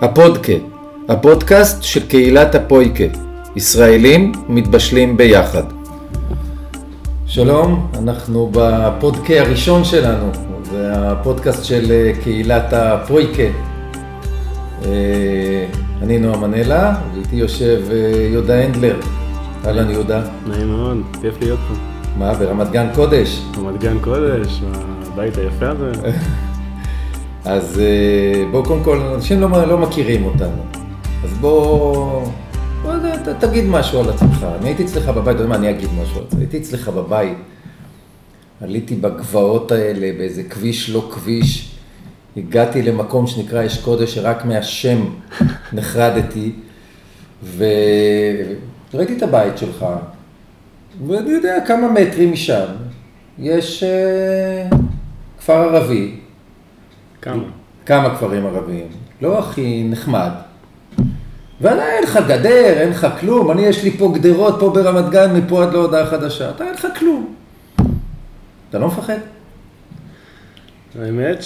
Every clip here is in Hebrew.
הפודקה, הפודקאסט של קהילת הפויקה, ישראלים מתבשלים ביחד. שלום, אנחנו בפודקה הראשון שלנו, זה הפודקאסט של אה, קהילת הפויקה. אה, אני נועה מנלה, ואיתי יושב אה, יהודה הנדלר. אהלן יהודה. נעים מאוד, כיף להיות פה. מה, ברמת גן קודש? רמת גן קודש, הבית היפה הזה. אז אה, בואו קודם כל, אנשים לא, לא מכירים אותנו. אז בואו, בוא, תגיד משהו על עצמך. אני הייתי אצלך בבית, אתה יודע מה, אני אגיד משהו על זה. הייתי אצלך בבית, עליתי בגבעות האלה, באיזה כביש לא כביש. הגעתי למקום שנקרא אש קודש, שרק מהשם נחרדתי, וראיתי את הבית שלך, ואני יודע כמה מטרים משם יש uh, כפר ערבי. כמה? כמה כפרים ערביים. לא הכי נחמד. ועדיין אין לך גדר, אין לך כלום. אני, יש לי פה גדרות פה ברמת גן, מפה עד להודעה חדשה. אתה אין לך כלום. אתה לא מפחד? האמת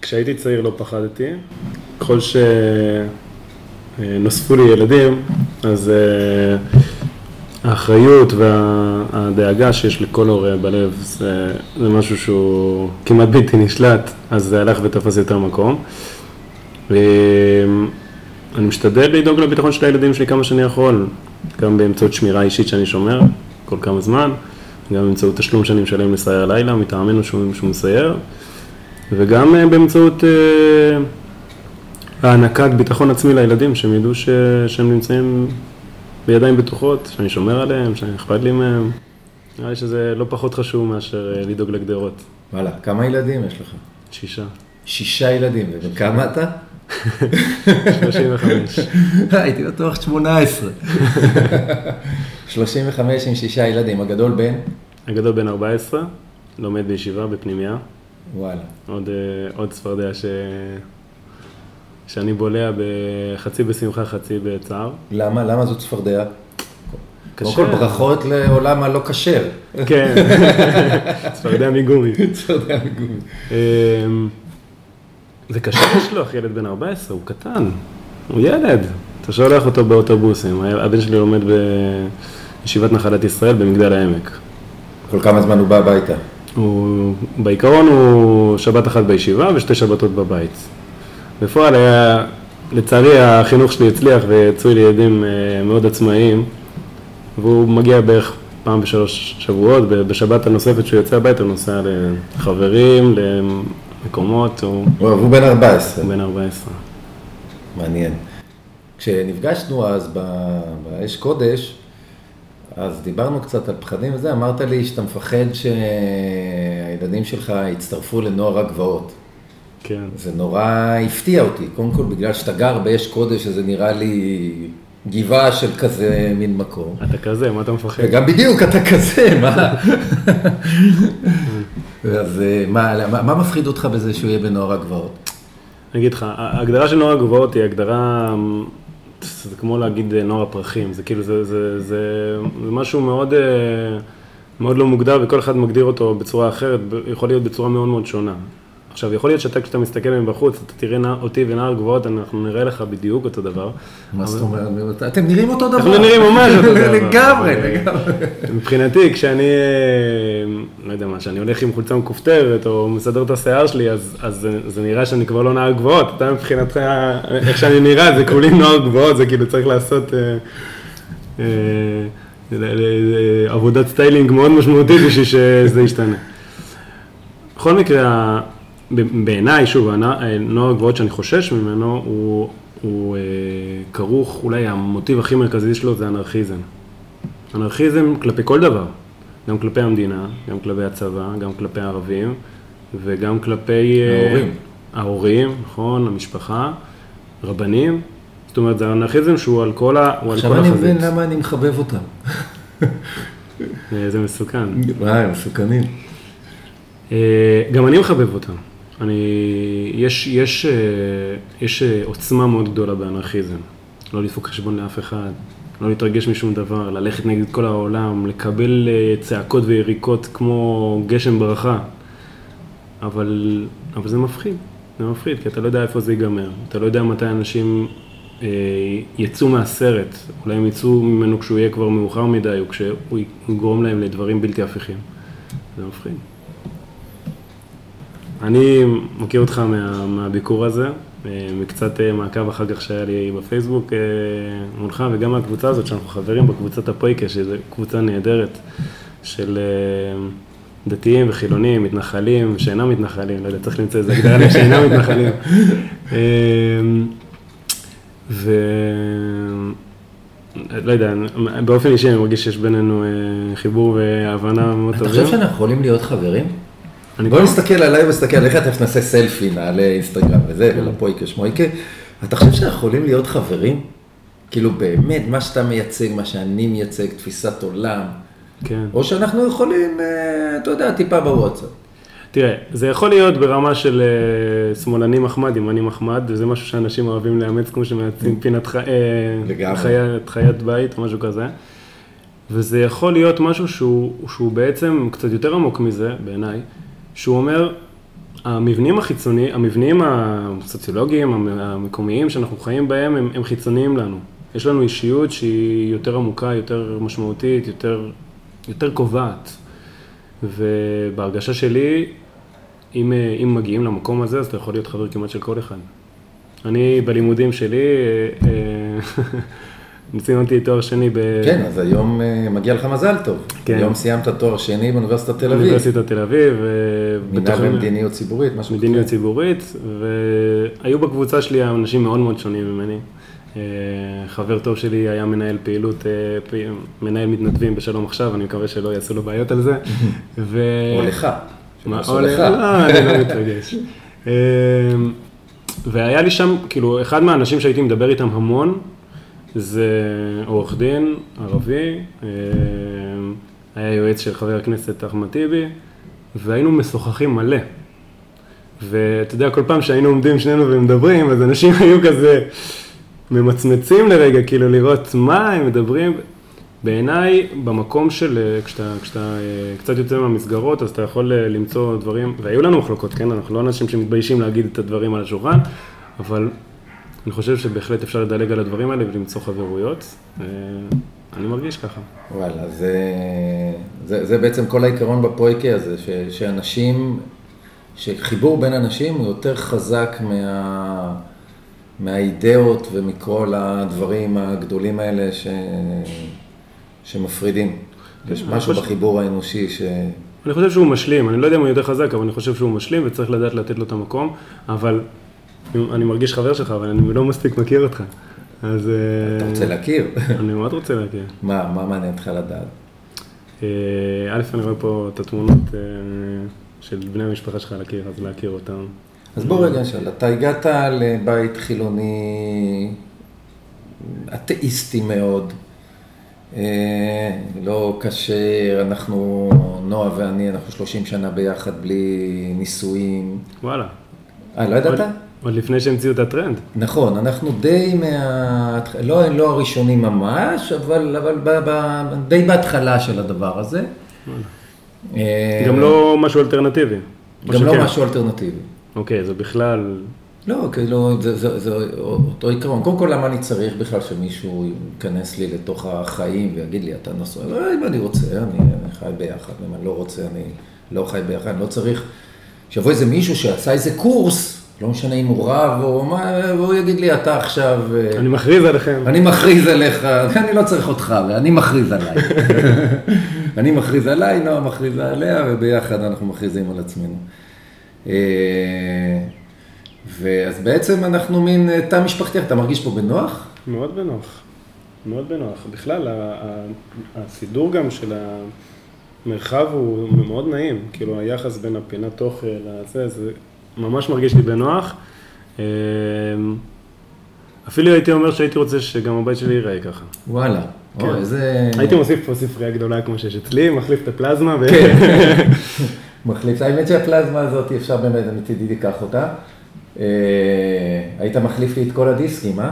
שכשהייתי צעיר לא פחדתי. ככל שנוספו לי ילדים, אז אה, האחריות והדאגה שיש לכל הורה בלב זה, זה משהו שהוא כמעט בלתי נשלט, אז זה הלך ותפס יותר מקום. ואני משתדל לדאוג לביטחון של הילדים שלי כמה שאני יכול, גם באמצעות שמירה אישית שאני שומר כל כמה זמן, גם באמצעות תשלום שאני משלם לסייר לילה מטעמנו שהוא, שהוא מסייר, וגם אה, באמצעות אה, הענקת ביטחון עצמי לילדים, שהם ידעו ש, שהם נמצאים בידיים בטוחות, שאני שומר עליהם, שאני אכפת לי מהם. נראה לי שזה לא פחות חשוב מאשר אה, לדאוג לגדרות. וואלה, כמה ילדים יש לך? שישה. שישה ילדים, וכמה אתה? 35. הייתי בטוח 18. 35 עם שישה ילדים, הגדול בן? הגדול בן 14, לומד בישיבה בפנימייה. וואלה. עוד, אה, עוד צפרדע ש... שאני בולע בחצי בשמחה, חצי בצער. למה? למה זאת צפרדע? קודם. כל ברכות לעולם הלא כשר. כן, צפרדע מגומי. צפרדע מגומי. אמ, זה קשה לשלוח ילד בן 14, הוא קטן, הוא ילד. אתה שולח אותו באוטובוסים. הבן שלי לומד בישיבת נחלת ישראל במגדל העמק. כל כמה זמן הוא בא הביתה? הוא, בעיקרון הוא שבת אחת בישיבה ושתי שבתות בבית. בפועל היה, לצערי החינוך שלי הצליח ויצאו לי ילדים אה, מאוד עצמאיים, והוא מגיע בערך פעם בשלוש שבועות, בשבת הנוספת שהוא יוצא הביתה הוא נוסע לחברים, למקומות, הוא הוא הוא בן 14. הוא בן 14. מעניין. כשנפגשנו אז באש קודש, אז דיברנו קצת על פחדים וזה, אמרת לי שאתה מפחד שהילדים שלך יצטרפו לנוער הגבעות. כן. זה נורא הפתיע אותי, קודם כל בגלל שאתה גר באש קודש, אז זה נראה לי גבעה של כזה מין מקום. אתה כזה, מה אתה מפחד? וגם בדיוק אתה כזה, מה? אז אה, מה, מה, מה מפחיד אותך בזה שהוא יהיה בנוער הגבעות? אני אגיד לך, ההגדרה של נוער הגבעות היא הגדרה, זה כמו להגיד אה, נוער הפרחים, זה כאילו, זה, זה, זה, זה משהו מאוד, אה, מאוד לא מוגדר וכל אחד מגדיר אותו בצורה אחרת, יכול להיות בצורה מאוד מאוד שונה. עכשיו, יכול להיות שאתה, כשאתה מסתכל מבחוץ, אתה תראה נע, אותי ונער גבעות, אנחנו נראה לך בדיוק אותו דבר. מה זאת אומרת? אתם נראים אותו דבר. אנחנו נראים ממש אותו דבר. לגמרי, אבל, לגמרי. מבחינתי, כשאני, אה, לא יודע מה, כשאני הולך עם חולצה מכופתרת או מסדר את השיער שלי, אז, אז זה, נראה שאני כבר לא נער גבוהות. אתה מבחינתך, איך שאני נראה, זה כולי נוער גבעות, זה כאילו צריך לעשות אה, אה, עבודת סטיילינג מאוד משמעותית בשביל שזה ישתנה. בכל מקרה, בעיניי, שוב, הנע- נוער גבעות שאני חושש ממנו, הוא, הוא אה, כרוך, אולי המוטיב הכי מרכזי שלו זה אנרכיזם. אנרכיזם כלפי כל דבר, גם כלפי המדינה, גם כלפי הצבא, גם כלפי הערבים, וגם כלפי... אה, ההורים. ההורים, נכון, המשפחה, רבנים. זאת אומרת, זה אנרכיזם שהוא על כל, ה, הוא על עכשיו אני החזית. מבין למה אני מחבב אותם. אה, זה מסוכן. וואי, מסוכנים. אה, גם אני מחבב אותם. אני, יש, יש, אה, יש אה, עוצמה מאוד גדולה באנרכיזם. לא לדפוק חשבון לאף אחד, לא להתרגש משום דבר, ללכת נגד כל העולם, לקבל אה, צעקות ויריקות כמו גשם ברכה. אבל, אבל זה מפחיד. זה מפחיד, כי אתה לא יודע איפה זה ייגמר. אתה לא יודע מתי אנשים אה, יצאו מהסרט. אולי הם יצאו ממנו כשהוא יהיה כבר מאוחר מדי, או כשהוא יגרום להם לדברים בלתי הפיכים. זה מפחיד. אני מכיר אותך מה, מהביקור הזה, אה, מקצת אה, מעקב אחר כך שהיה לי בפייסבוק אה, מולך, וגם מהקבוצה הזאת, שאנחנו חברים בקבוצת הפויקה, שזו קבוצה נהדרת של דתיים וחילונים, מתנחלים, שאינם מתנחלים, לא יודע, צריך למצוא איזה הגדרה להם שאינם מתנחלים. ו... לא יודע, באופן אישי אני מרגיש שיש בינינו חיבור והבנה מאוד אתה טובים. חושב שאנחנו יכולים להיות חברים? אני בוא נסתכל עליי ונסתכל עליך, תכף נעשה סלפי, נעלה אינסטגרם וזה, כן. ולפויקה שמויקה. אתה חושב שאנחנו יכולים להיות חברים? כאילו באמת, מה שאתה מייצג, מה שאני מייצג, תפיסת עולם, כן. או שאנחנו יכולים, אה, אתה יודע, טיפה בוואטסאפ. תראה, זה יכול להיות ברמה של אה, שמאלני מחמד, ימני מחמד, וזה משהו שאנשים אוהבים לאמץ, כמו שמאמצים פינת ח... חיית, חיית בית או משהו כזה. וזה יכול להיות משהו שהוא, שהוא בעצם קצת יותר עמוק מזה, בעיניי, שהוא אומר, המבנים החיצוניים, המבנים הסוציולוגיים, המ- המקומיים שאנחנו חיים בהם, הם, הם חיצוניים לנו. יש לנו אישיות שהיא יותר עמוקה, יותר משמעותית, יותר, יותר קובעת. ובהרגשה שלי, אם, אה, אם מגיעים למקום הזה, אז אתה יכול להיות חבר כמעט של כל אחד. אני בלימודים שלי, אה, אה, אני סיימתי תואר שני כן, אז היום אה, מגיע לך מזל טוב. כן. היום סיימת תואר שני באוניברסיטת תל אביב. באוניברסיטת תל אביב, מינהל ובתוכן- ומדיניות ציבורית, משהו כזה. מדיניות ציבורית, והיו בקבוצה שלי אנשים מאוד מאוד שונים ממני. אה, חבר טוב שלי היה מנהל פעילות, אה, מנהל מתנדבים בשלום עכשיו, אני מקווה שלא יעשו לו בעיות על זה. ו... או לך. או לך. לא, אני לא מתרגש. אה, והיה לי שם, כאילו, אחד מהאנשים שהייתי מדבר איתם המון, זה עורך דין ערבי, אה, היה יועץ של חבר הכנסת אחמד טיבי, והיינו משוחחים מלא. ואתה יודע, כל פעם שהיינו עומדים שנינו ומדברים, אז אנשים היו כזה ממצמצים לרגע, כאילו לראות מה הם מדברים. בעיניי, במקום של, אה, כשאתה, כשאתה אה, קצת יוצא מהמסגרות, אז אתה יכול למצוא דברים, והיו לנו מחלוקות, כן? אנחנו לא אנשים שמתביישים להגיד את הדברים על השולחן, אבל אני חושב שבהחלט אפשר לדלג על הדברים האלה ולמצוא חברויות. אה, אני מרגיש ככה. וואלה, זה, זה, זה בעצם כל העיקרון בפרויקט הזה, ש, שאנשים, שחיבור בין אנשים הוא יותר חזק מה, מהאידאות ומכל הדברים הגדולים האלה ש, שמפרידים. יש משהו חושב- בחיבור האנושי ש... אני חושב שהוא משלים, אני לא יודע אם הוא יותר חזק, אבל אני חושב שהוא משלים וצריך לדעת לתת לו את המקום, אבל אני מרגיש חבר שלך, אבל אני לא מספיק מכיר אותך. אז... אתה אה, רוצה להכיר? אני מאוד רוצה להכיר. מה, מה מעניין אותך לדעת? אה, א', אני רואה פה את התמונות אה, של בני המשפחה שלך להכיר, אז להכיר אותם. אז בוא רגע נשאל, אתה הגעת לבית חילוני אתאיסטי מאוד, לא כשר, אנחנו, נועה ואני, אנחנו 30 שנה ביחד בלי נישואים. וואלה. אה, לא ידעת? עוד- לפני שהמציאו את הטרנד. נכון, אנחנו די מה... לא, לא הראשונים ממש, אבל, אבל ב, ב, די בהתחלה של הדבר הזה. אה, גם לא משהו אלטרנטיבי. גם לא? משהו אלטרנטיבי. אוקיי, זה בכלל... לא, כאילו, זה, זה, זה אותו עיקרון. קודם כל, למה אני צריך בכלל שמישהו ייכנס לי לתוך החיים ויגיד לי, אתה נשוי? לא, אם אני רוצה, אני, אני חי ביחד, אם אני לא רוצה, אני לא חי ביחד, אני לא צריך... שיבוא איזה מישהו שעשה איזה קורס, לא משנה אם הוא רב או מה, והוא יגיד לי, אתה עכשיו... אה, אני מכריז עליכם. אני מכריז עליך, אני לא צריך אותך, אני מכריז עליי. אני מכריז עליי, נועה מכריזה עליה, וביחד אנחנו מכריזים על עצמנו. אה, ואז בעצם אנחנו מין אה, תא משפחתי, אתה מרגיש פה בנוח? מאוד בנוח. מאוד בנוח. בכלל, ה- ה- הסידור גם של המרחב הוא מאוד נעים. כאילו, היחס בין הפינת אוכל לזה, זה ממש מרגיש לי בנוח. אמ, אפילו הייתי אומר שהייתי רוצה שגם הבית שלי ייראה ככה. וואלה. כן. אוי, איזה... הייתי מוסיף פה ספרייה גדולה כמו שיש אצלי, מחליף את הפלזמה. ו- כן. מחליף, האמת שהפלזמה הזאת, אפשר באמת, אני מצידי אקח אותה. אה, היית מחליף לי את כל הדיסקים, אה?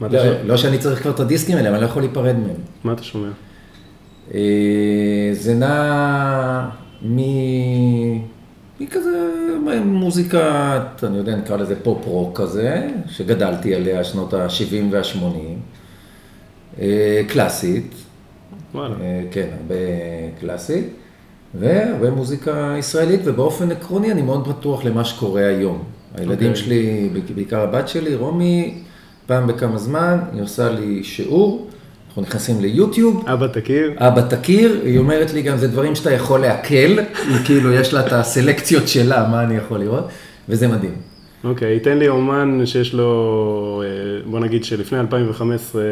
לא, שומע? לא שאני צריך כבר את הדיסקים האלה, אבל אני לא יכול להיפרד מהם. מה אתה שומע? אה, זה נע מ... מכזה מוזיקה, אני יודע, נקרא לזה פופ-רוק כזה, שגדלתי עליה שנות ה-70 וה-80, קלאסית, וואלה. אה, כן, הרבה קלאסית, והרבה מוזיקה ישראלית, ובאופן עקרוני אני מאוד פתוח למה שקורה היום. הילדים אוקיי. שלי, בעיקר הבת שלי, רומי, פעם בכמה זמן, היא עושה לי שיעור, אנחנו נכנסים ליוטיוב, אבא תכיר. אבא תכיר, היא אומרת לי גם, זה דברים שאתה יכול לעכל, היא כאילו, יש לה את הסלקציות שלה, מה אני יכול לראות, וזה מדהים. אוקיי, תן לי אומן שיש לו, אה, בוא נגיד שלפני 2015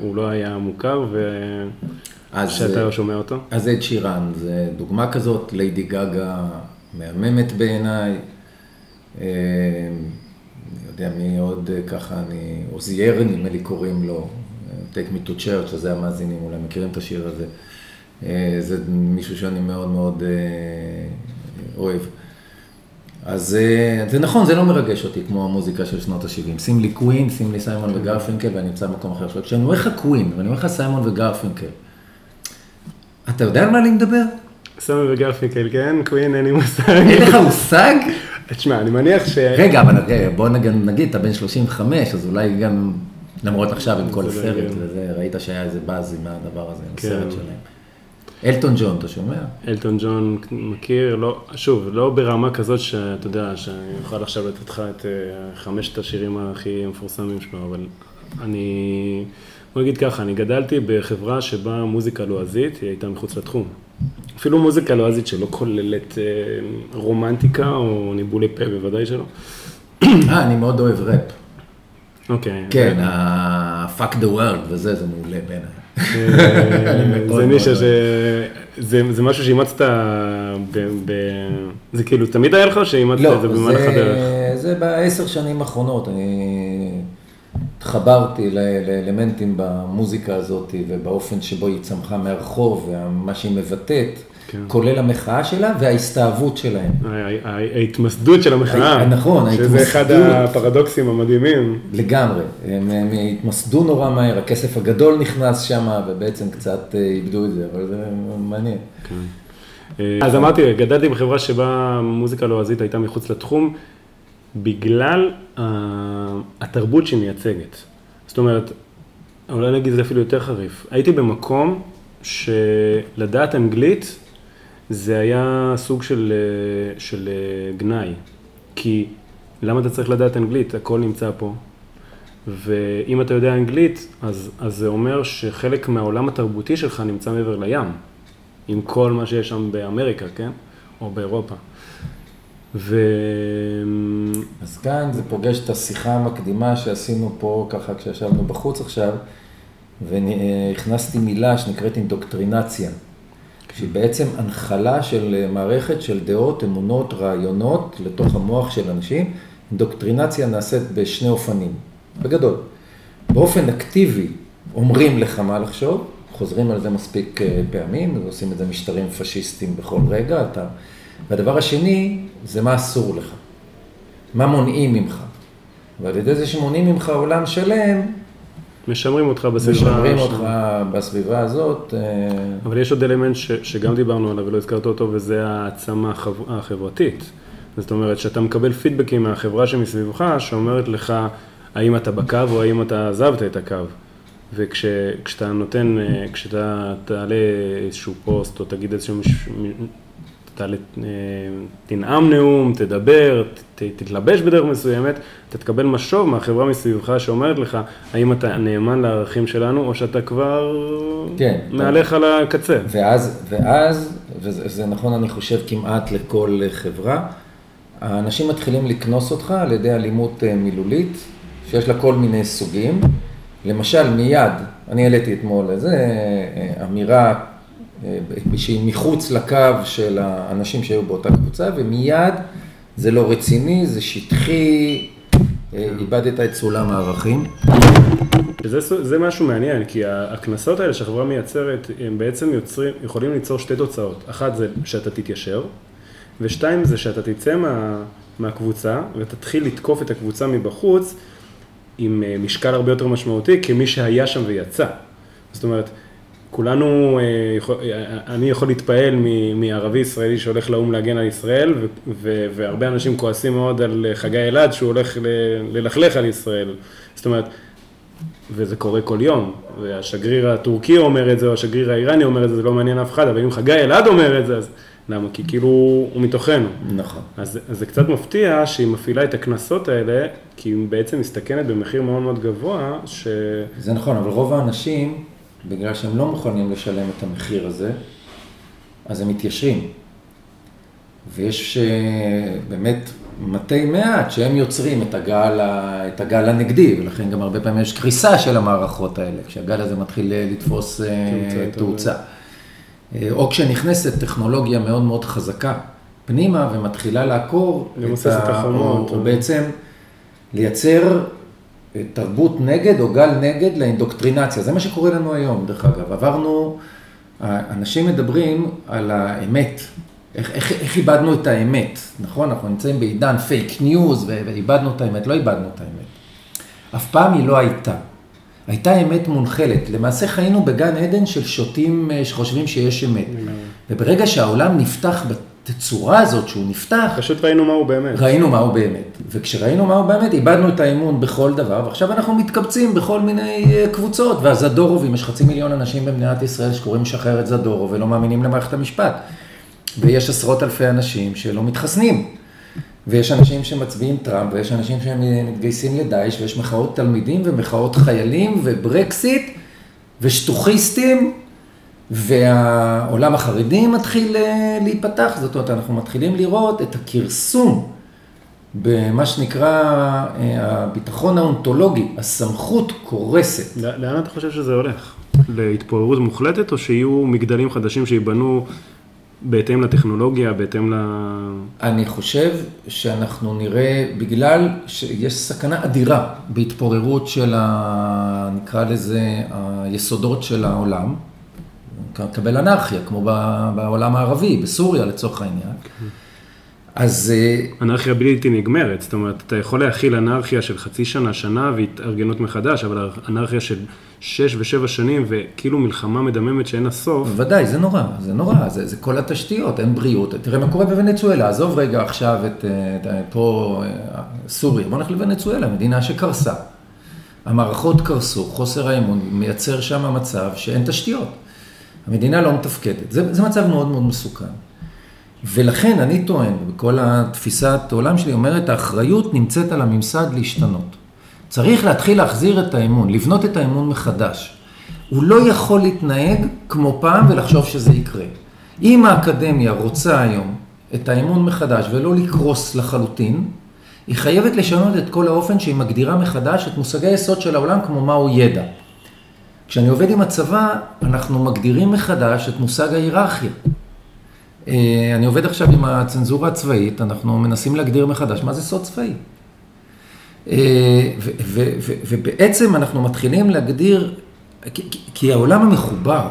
הוא לא היה מוכר, ושאתה אה, שומע אותו. אז אד שירן, זה דוגמה כזאת, ליידי גגה מהממת בעיניי. אה, אני יודע מי עוד אה, ככה, אני, עוזייר נדמה לי קוראים לו, אה, Take me to church, אז זה המאזינים, אולי מכירים את השיר הזה. אה, זה מישהו שאני מאוד מאוד אה, אוהב. אז אה, זה נכון, זה לא מרגש אותי כמו המוזיקה של שנות ה-70. שים לי קווין, שים לי סיימון וגרפינקל ואני אמצא במקום אחר. כשאני אומר לך קווין ואני אומר לך סיימון וגרפינקל, אתה יודע על מה אני מדבר? סמי וגרפינקל, כן? קווין, אין לי מושג. אין לך מושג? תשמע, אני מניח ש... רגע, אבל בוא נגיד, אתה בן 35, אז אולי גם, למרות עכשיו עם כל לא הסרט הגיוני. וזה, ראית שהיה איזה באז עם הדבר הזה, עם כן. הסרט שלהם. אלטון ג'ון, אתה שומע? אלטון ג'ון מכיר, לא, שוב, לא ברמה כזאת שאתה יודע, שאני אוכל עכשיו לתת לך את אה, חמשת השירים הכי מפורסמים שלו, אבל אני, בוא נגיד ככה, אני גדלתי בחברה שבה מוזיקה לועזית היא הייתה מחוץ לתחום. אפילו מוזיקה לועזית שלא כוללת אה, רומנטיקה או ניבולי פה, בוודאי שלא. אה, אני מאוד אוהב ראפ. אוקיי. כן, ה-fuck the world וזה, זה מעולה בעיניי. אה, זה נישה ש... זה, זה משהו שאימצת ב. זה כאילו תמיד היה לך או שאימצת לא, את זה במהלך הדרך? זה, זה בעשר שנים האחרונות, אני התחברתי ל- לאלמנטים במוזיקה הזאת ובאופן שבו היא צמחה מהרחוב ומה שהיא מבטאת, כן. כולל המחאה שלה וההסתאבות שלהם. ההתמסדות של המחאה. נכון, שזה אחד ההתמסדות. הפרדוקסים המדהימים. לגמרי, הם, הם התמסדו נורא מהר, הכסף הגדול נכנס שם ובעצם קצת אה, איבדו את זה, אבל זה מעניין. אה, אז אמרתי, גדלתי בחברה שבה מוזיקה לועזית הייתה מחוץ לתחום, בגלל התרבות שהיא מייצגת. זאת אומרת, אולי נגיד זה אפילו יותר חריף. הייתי במקום שלדעת אנגלית זה היה סוג של, אה, של אה, גנאי. כי למה אתה צריך לדעת אנגלית? הכל נמצא פה. ואם אתה יודע אנגלית, אז, אז זה אומר שחלק מהעולם התרבותי שלך נמצא מעבר לים, עם כל מה שיש שם באמריקה, כן? או באירופה. ו... אז כאן זה פוגש את השיחה המקדימה שעשינו פה ככה כשישבנו בחוץ עכשיו, והכנסתי מילה שנקראת אינדוקטרינציה, שהיא בעצם הנחלה של מערכת של דעות, אמונות, רעיונות לתוך המוח של אנשים. אינדוקטרינציה נעשית בשני אופנים, בגדול. באופן אקטיבי אומרים לך מה לחשוב, חוזרים על זה מספיק אה, פעמים, עושים את זה משטרים פשיסטיים בכל רגע, אתה... והדבר השני, זה מה אסור לך. מה מונעים ממך. ועל ידי זה שמונעים ממך עולם שלם, משמרים אותך בסביבה. משמרים אותך בסביבה הזאת. אה, אבל יש עוד אלמנט ש, שגם דיברנו עליו ולא הזכרת אותו, וזה העצמה החב... החברתית. זאת אומרת, שאתה מקבל פידבקים מהחברה שמסביבך, שאומרת לך האם אתה בקו או האם אתה עזבת את הקו. וכשאתה נותן, אה, כשאתה תעלה איזשהו פוסט או תגיד איזשהו, תעלה, אה, תנאם נאום, תדבר, ת, תתלבש בדרך מסוימת, אתה תקבל משוב מהחברה מסביבך שאומרת לך האם אתה נאמן לערכים שלנו או שאתה כבר כן. מהלך על הקצה. ואז, ואז, וזה זה נכון אני חושב כמעט לכל חברה, האנשים מתחילים לקנוס אותך על ידי אלימות אה, מילולית, שיש לה כל מיני סוגים. למשל, מיד, אני העליתי אתמול איזה אה, אמירה שהיא מחוץ לקו של האנשים שהיו באותה קבוצה, ומיד זה לא רציני, זה שטחי, אה, איבדת את סולם הערכים. שזה זה משהו מעניין, כי הקנסות האלה שהחברה מייצרת, הם בעצם יוצרים, יכולים ליצור שתי תוצאות. אחת זה שאתה תתיישר, ושתיים זה שאתה תצא מה, מהקבוצה ותתחיל לתקוף את הקבוצה מבחוץ עם אה, משקל הרבה יותר משמעותי כמי שהיה שם ויצא. זאת אומרת, כולנו, אה, אה, אני יכול להתפעל מערבי ישראלי שהולך לאו"ם להגן על ישראל, והרבה אנשים כועסים מאוד על אה, חגי אלעד שהוא הולך ללכלך על ישראל. זאת אומרת, וזה קורה כל יום, והשגריר הטורקי אומר את זה, או השגריר האיראני אומר את זה, זה לא מעניין אף אחד, אבל אם חגי אלעד אומר את זה, אז למה? כי כאילו הוא מתוכנו. נכון. אז, אז זה קצת מפתיע שהיא מפעילה את הקנסות האלה, כי היא בעצם מסתכנת במחיר מאוד מאוד גבוה, ש... זה נכון, אבל רוב האנשים, בגלל שהם לא מוכנים לשלם את המחיר הזה, אז הם מתיישרים. ויש אה, באמת מתי מעט שהם יוצרים את הגל, ה- את הגל הנגדי, ולכן גם הרבה פעמים יש קריסה של המערכות האלה, כשהגל הזה מתחיל אה, לתפוס אה, תאוצה, או כשנכנסת טכנולוגיה מאוד מאוד חזקה פנימה ומתחילה לעקור למוסס את החומות, או, או בעצם לייצר תרבות נגד או גל נגד לאינדוקטרינציה. זה מה שקורה לנו היום, דרך אגב. עברנו, אנשים מדברים על האמת, איך, איך, איך איבדנו את האמת, נכון? אנחנו נמצאים בעידן פייק ניוז ואיבדנו את האמת, לא איבדנו את האמת. אף פעם היא לא הייתה. הייתה אמת מונחלת. למעשה חיינו בגן עדן של שוטים אה, שחושבים שיש אמת. וברגע שהעולם נפתח בתצורה הזאת שהוא נפתח, פשוט ראינו מה הוא באמת. ראינו מה הוא באמת. וכשראינו מה הוא באמת, איבדנו את האמון בכל דבר, ועכשיו אנחנו מתקבצים בכל מיני אה, קבוצות. והזדורובים, יש חצי מיליון אנשים במדינת ישראל שקוראים לשחרר את זדורוב ולא מאמינים למערכת המשפט. ויש עשרות אלפי אנשים שלא מתחסנים. ויש אנשים שמצביעים טראמפ, ויש אנשים שמתגייסים לדאעש, ויש מחאות תלמידים ומחאות חיילים וברקסיט ושטוחיסטים, והעולם החרדי מתחיל אה, להיפתח, זאת אומרת, אנחנו מתחילים לראות את הכרסום במה שנקרא אה, הביטחון האונתולוגי, הסמכות קורסת. לא- לאן אתה חושב שזה הולך? להתפוררות מוחלטת, או שיהיו מגדלים חדשים שייבנו בהתאם לטכנולוגיה, בהתאם ל... אני חושב שאנחנו נראה, בגלל שיש סכנה אדירה בהתפוררות של, ה, נקרא לזה, היסודות של העולם, קבל אנרכיה, כמו בעולם הערבי, בסוריה לצורך העניין. אז אה, אנרכיה בלתי נגמרת, זאת אומרת, אתה יכול להכיל אנרכיה של חצי שנה, שנה והתארגנות מחדש, אבל אנרכיה של שש ושבע שנים וכאילו מלחמה מדממת שאין לה סוף, בוודאי, זה נורא, זה נורא, זה, זה כל התשתיות, אין בריאות. תראה מה קורה בוונצואלה, עזוב רגע עכשיו את, אה, את אה, פה סוריה, בוא נלך לוונצואלה, מדינה שקרסה. המערכות קרסו, חוסר האמון מייצר שם מצב שאין תשתיות. המדינה לא מתפקדת, זה, זה מצב מאוד מאוד מסוכן. ולכן אני טוען, בכל התפיסת העולם שלי אומרת, האחריות נמצאת על הממסד להשתנות. צריך להתחיל להחזיר את האמון, לבנות את האמון מחדש. הוא לא יכול להתנהג כמו פעם ולחשוב שזה יקרה. אם האקדמיה רוצה היום את האמון מחדש ולא לקרוס לחלוטין, היא חייבת לשנות את כל האופן שהיא מגדירה מחדש את מושגי היסוד של העולם כמו מהו ידע. כשאני עובד עם הצבא, אנחנו מגדירים מחדש את מושג ההיררכיה. אה, אני עובד עכשיו עם הצנזורה הצבאית, אנחנו מנסים להגדיר מחדש מה זה סוד צבאי. אה, ובעצם אנחנו מתחילים להגדיר, כי העולם המחובר,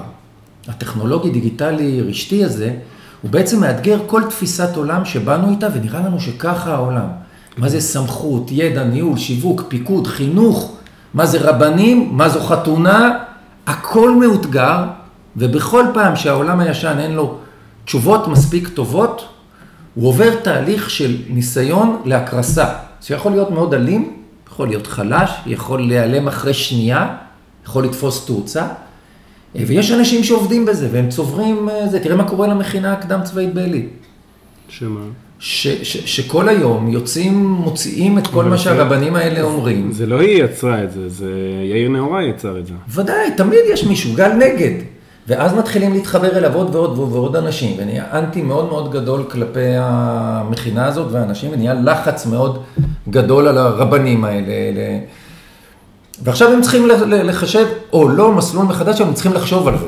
הטכנולוגי, דיגיטלי, רשתי הזה, הוא בעצם מאתגר כל תפיסת עולם שבאנו איתה ונראה לנו שככה העולם. מה זה סמכות, ידע, ניהול, שיווק, פיקוד, חינוך, מה זה רבנים, מה זו חתונה, הכל מאותגר, ובכל פעם שהעולם הישן אין לו תשובות מספיק טובות, הוא עובר תהליך של ניסיון להקרסה, שיכול להיות מאוד אלים, יכול להיות חלש, יכול להיעלם אחרי שנייה, יכול לתפוס תאוצה, ויש אנשים שעובדים בזה, והם צוברים אה, זה. תראה מה קורה למכינה הקדם צבאית בעלי. שמה? ש, ש, שכל היום יוצאים, מוציאים את כל מה זה- שהרבנים האלה אומרים. זה לא היא יצרה את זה, זה יאיר נאורי יצר את זה. ודאי, תמיד יש מישהו, גל נגד. ואז מתחילים להתחבר אליו עוד ועוד ועוד אנשים, ונהיה אנטי מאוד מאוד גדול כלפי המכינה הזאת והאנשים, ונהיה לחץ מאוד גדול על הרבנים האלה. אלה. ועכשיו הם צריכים לחשב, או לא, מסלול מחדש, הם צריכים לחשוב על זה.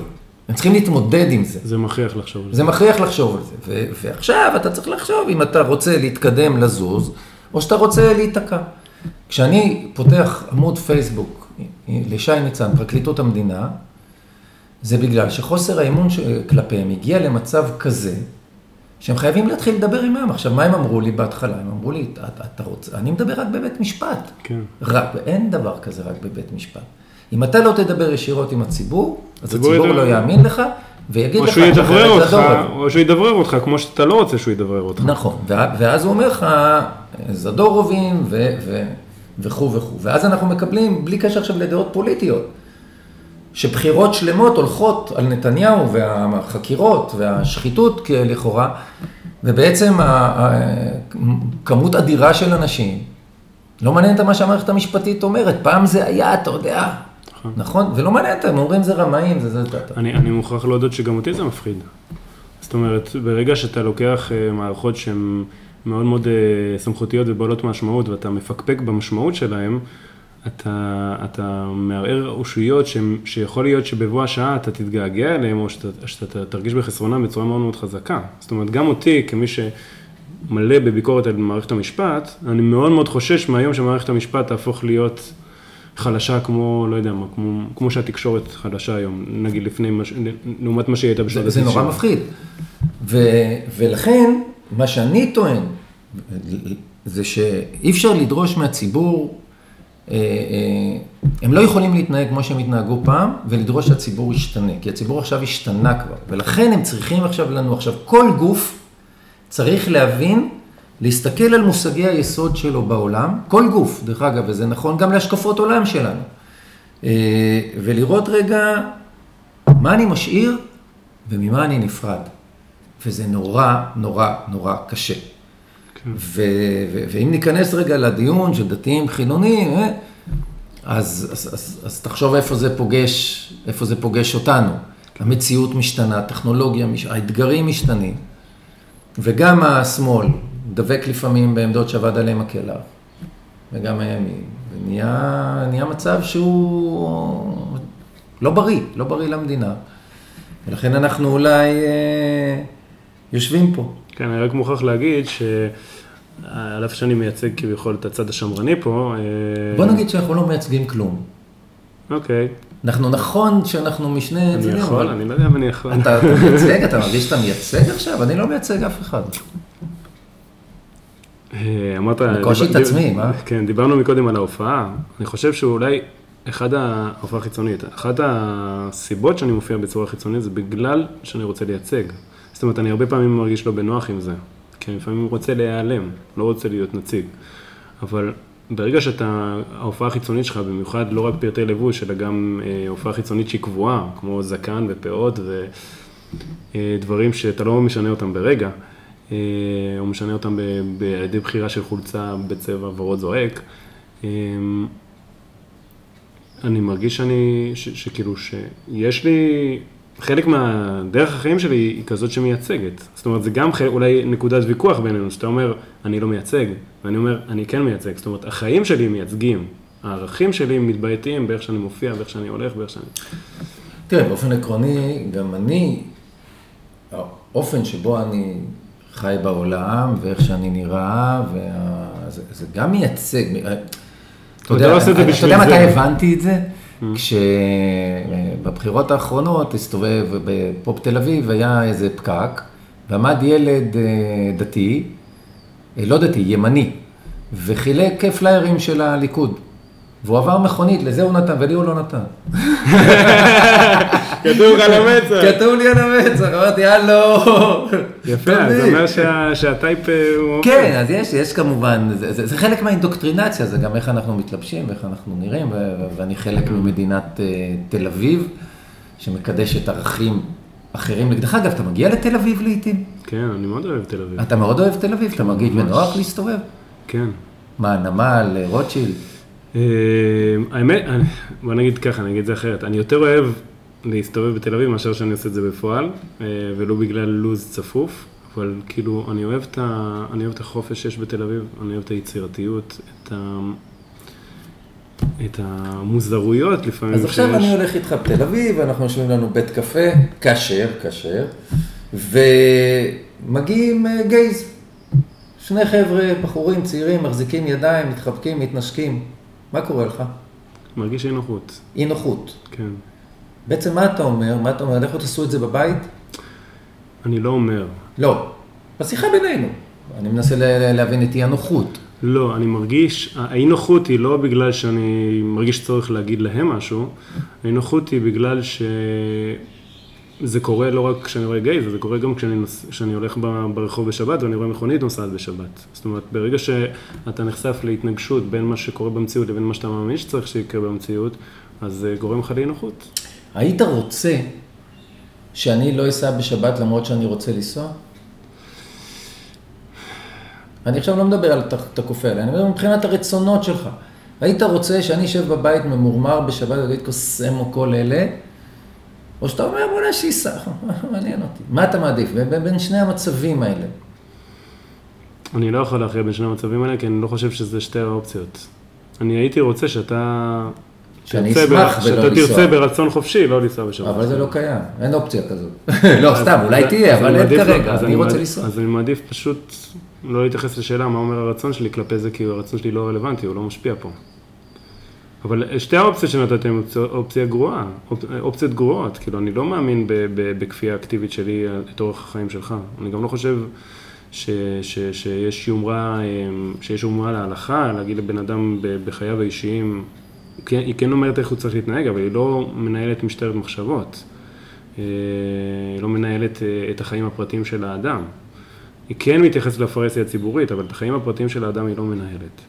הם צריכים להתמודד עם זה. זה מכריח לחשוב על זה. זה מכריח לחשוב על זה. ועכשיו אתה צריך לחשוב אם אתה רוצה להתקדם, לזוז, או שאתה רוצה להיתקע. כשאני פותח עמוד פייסבוק לשי ניצן, פרקליטות המדינה, זה בגלל שחוסר האמון כלפיהם הגיע למצב כזה, שהם חייבים להתחיל לדבר עמם. עכשיו, מה הם אמרו לי בהתחלה? הם אמרו לי, אתה, אתה רוצה, אני מדבר רק בבית משפט. כן. רק, אין דבר כזה רק בבית משפט. אם אתה לא תדבר ישירות עם הציבור, אז הציבור ידע- לא יאמין לך, ויגיד או לך, שהוא "אתה ידברר אותך, לדור הזה." או שהוא ידברר אותך כמו שאתה לא רוצה שהוא ידברר אותך. נכון, ואז הוא אומר לך, זדורובים ו- ו- וכו' וכו'. ואז אנחנו מקבלים, בלי קשר עכשיו לדעות פוליטיות, שבחירות שלמות הולכות על נתניהו והחקירות והשחיתות לכאורה, ובעצם כמות אדירה של אנשים, לא מעניין אותם מה שהמערכת המשפטית אומרת, פעם זה היה, אתה יודע, נכון. נכון? ולא מעניין אותם, אומרים זה רמאים, זה זה. אני, אני מוכרח להודות שגם אותי זה מפחיד. זאת אומרת, ברגע שאתה לוקח אה, מערכות שהן מאוד מאוד אה, סמכותיות ובעלות משמעות ואתה מפקפק במשמעות שלהן, אתה, אתה מערער אושיות שהם- שיכול להיות שבבוא השעה אתה תתגעגע אליהם או שאתה, שאתה תרגיש בחסרונם בצורה מאוד מאוד חזקה. זאת אומרת, גם אותי כמי שמלא בביקורת על מערכת המשפט, אני מאוד מאוד חושש מהיום שמערכת המשפט תהפוך להיות חלשה כמו, לא יודע מה, כמו, כמו שהתקשורת חלשה היום, נגיד לפני, מש, לעומת מה שהיא הייתה בשנות זה, זה נורא ה-90. מפחיד. ו, ולכן, מה שאני טוען, זה שאי אפשר לדרוש מהציבור, אה, אה, הם לא יכולים להתנהג כמו שהם התנהגו פעם, ולדרוש שהציבור ישתנה, כי הציבור עכשיו השתנה כבר, ולכן הם צריכים עכשיו לנו, עכשיו כל גוף צריך להבין, להסתכל על מושגי היסוד שלו בעולם, כל גוף, דרך אגב, וזה נכון גם להשקפות עולם שלנו, אה, ולראות רגע מה אני משאיר וממה אני נפרד. וזה נורא, נורא, נורא קשה. כן. ו- ו- ואם ניכנס רגע לדיון של דתיים חילונים, אה, אז, אז, אז, אז תחשוב איפה זה פוגש, איפה זה פוגש אותנו. המציאות משתנה, הטכנולוגיה, האתגרים משתנים, וגם השמאל דבק לפעמים בעמדות שאבד עליהם הכלח, וגם הימין, ונהיה נהיה מצב שהוא לא בריא, לא בריא למדינה. ולכן אנחנו אולי אה, יושבים פה. כן, אני רק מוכרח להגיד שעל אף שאני מייצג כביכול את הצד השמרני פה, אה, בוא נגיד שאנחנו לא מייצגים כלום. אוקיי, אנחנו נכון שאנחנו משני אני צדדים, יכול, אבל אני לא יודע אם אני יכול. אתה אתה מייצג, אתה מרגיש שאתה מייצג עכשיו? אני לא מייצג אף אחד. אה, אמרת... בקושי את עצמי, מה? כן, דיברנו מקודם על ההופעה. אני חושב שאולי אחד ההופעה חיצונית, אחת הסיבות שאני מופיע בצורה חיצונית זה בגלל שאני רוצה לייצג. זאת אומרת, אני הרבה פעמים מרגיש לא בנוח עם זה. כי אני לפעמים רוצה להיעלם, לא רוצה להיות נציג. אבל ברגע שאתה, ההופעה החיצונית שלך, במיוחד לא רק פרטי לבוש, אלא גם אה, הופעה חיצונית שהיא קבועה, כמו זקן ופאות ודברים שאתה לא משנה אותם ברגע, אה, או משנה אותם על ידי בחירה של חולצה בצבע ורוד זועק. אה, אני מרגיש שאני, ש, שכאילו, שיש לי, חלק מהדרך החיים שלי היא כזאת שמייצגת. זאת אומרת, זה גם חלק, אולי נקודת ויכוח בינינו, שאתה אומר, אני לא מייצג, ואני אומר, אני כן מייצג. זאת אומרת, החיים שלי מייצגים, הערכים שלי מתבייתים באיך שאני מופיע, באיך שאני הולך, באיך שאני... תראה, באופן עקרוני, גם אני, האופן שבו אני חי בעולם, ואיך שאני נראה, וה... זה, זה גם מייצג. אתה אתה לא את זה אתה יודע. מתי הבנתי את זה? כשבבחירות האחרונות הסתובב בפופ תל אביב, היה איזה פקק, ועמד ילד אה, דתי, אה, לא דתי, ימני, וחילק פליירים של הליכוד. והוא עבר מכונית, לזה הוא נתן, ולי הוא לא נתן. כתוב לך על המצח. כתוב לי על המצח, אמרתי, הלו. יפה, זה אומר שה- שהטייפ אה, הוא... כן, אז יש, יש כמובן, זה, זה, זה חלק מהאינדוקטרינציה, זה גם איך אנחנו מתלבשים ואיך אנחנו נראים, ואני חלק ממדינת אה, תל אביב, שמקדשת ערכים אחרים. דרך אגב, אתה מגיע לתל אביב לעיתים? כן, אני מאוד אוהב תל אביב. אתה מאוד אוהב תל אביב, אתה מרגיש. בנוח להסתובב? כן. מה, נמל, רוטשילד? אה, האמת, אני- בוא נגיד ככה, אני אגיד את זה אחרת. אני יותר אוהב להסתובב בתל אביב מאשר שאני עושה את זה בפועל, אה, ולא בגלל לו"ז צפוף, אבל כאילו, אני אוהב את, ה, אני אוהב את החופש שיש בתל אביב, אני אוהב את היצירתיות, את, ה, את המוזרויות לפעמים אז עכשיו שיש. אני הולך איתך בתל אביב, אנחנו יושבים לנו בית קפה, כשר, כשר, ומגיעים אה, גייז. שני חבר'ה, בחורים צעירים, מחזיקים ידיים, מתחבקים, מתנשקים. מה קורה לך? מרגיש אי נוחות, אי נוחות. כן. בעצם מה אתה אומר? מה אתה אומר? לכו תעשו את זה בבית? אני לא אומר. לא. בשיחה בינינו. אני מנסה ל- להבין את אי הנוחות. לא, אני מרגיש, האי נוחות היא לא בגלל שאני מרגיש צורך להגיד להם משהו, האי נוחות היא בגלל שזה קורה לא רק כשאני רואה גייז, זה קורה גם כשאני, נוס, כשאני הולך ברחוב בשבת ואני רואה מכונית נוסעת בשבת. זאת אומרת, ברגע שאתה נחשף להתנגשות בין מה שקורה במציאות לבין מה שאתה מאמין שצריך שיקרה במציאות, אז זה גורם לך לאי נוחות. היית רוצה שאני לא אסע בשבת למרות שאני רוצה לנסוע? אני עכשיו לא מדבר על אתה כופה עליי, אני מדבר מבחינת הרצונות שלך. היית רוצה שאני אשב בבית ממורמר בשבת ואגיד קוסם או כל אלה, או שאתה אומר בוא'נה שייסע, מעניין אותי. מה אתה מעדיף? בין שני המצבים האלה. אני לא יכול להכריע בין שני המצבים האלה, כי אני לא חושב שזה שתי האופציות. אני הייתי רוצה שאתה... שאני אשמח ולא שאתה לנסוע. תרצה ברצון חופשי, לא לנסוע בשבת. אבל זה לא קיים, אין אופציה כזאת. לא, סתם, אולי תהיה, אבל אין מעדיף- כרגע, אני רוצה לנסוע. אז אני מעדיף פשוט לא להתייחס לשאלה מה אומר הרצון שלי כלפי זה, כי הרצון שלי לא רלוונטי, הוא לא משפיע פה. אבל שתי האופציות שנתתם אופציה- גרועה, אופ- אופציות גרועות, כאילו אני לא מאמין בכפייה אקטיבית שלי את אורח החיים שלך. אני גם לא חושב ש, ש, שיש יומרה, אמ, שיש יומרה להלכה, להגיד לבן אדם בחייו האישיים, כן- היא כן אומרת איך הוא צריך להתנהג, אבל היא לא מנהלת משטרת מחשבות. אה, היא לא מנהלת אה, את החיים הפרטיים של האדם. היא כן מתייחסת לפרהסיה הציבורית, אבל את החיים הפרטיים של האדם היא לא מנהלת.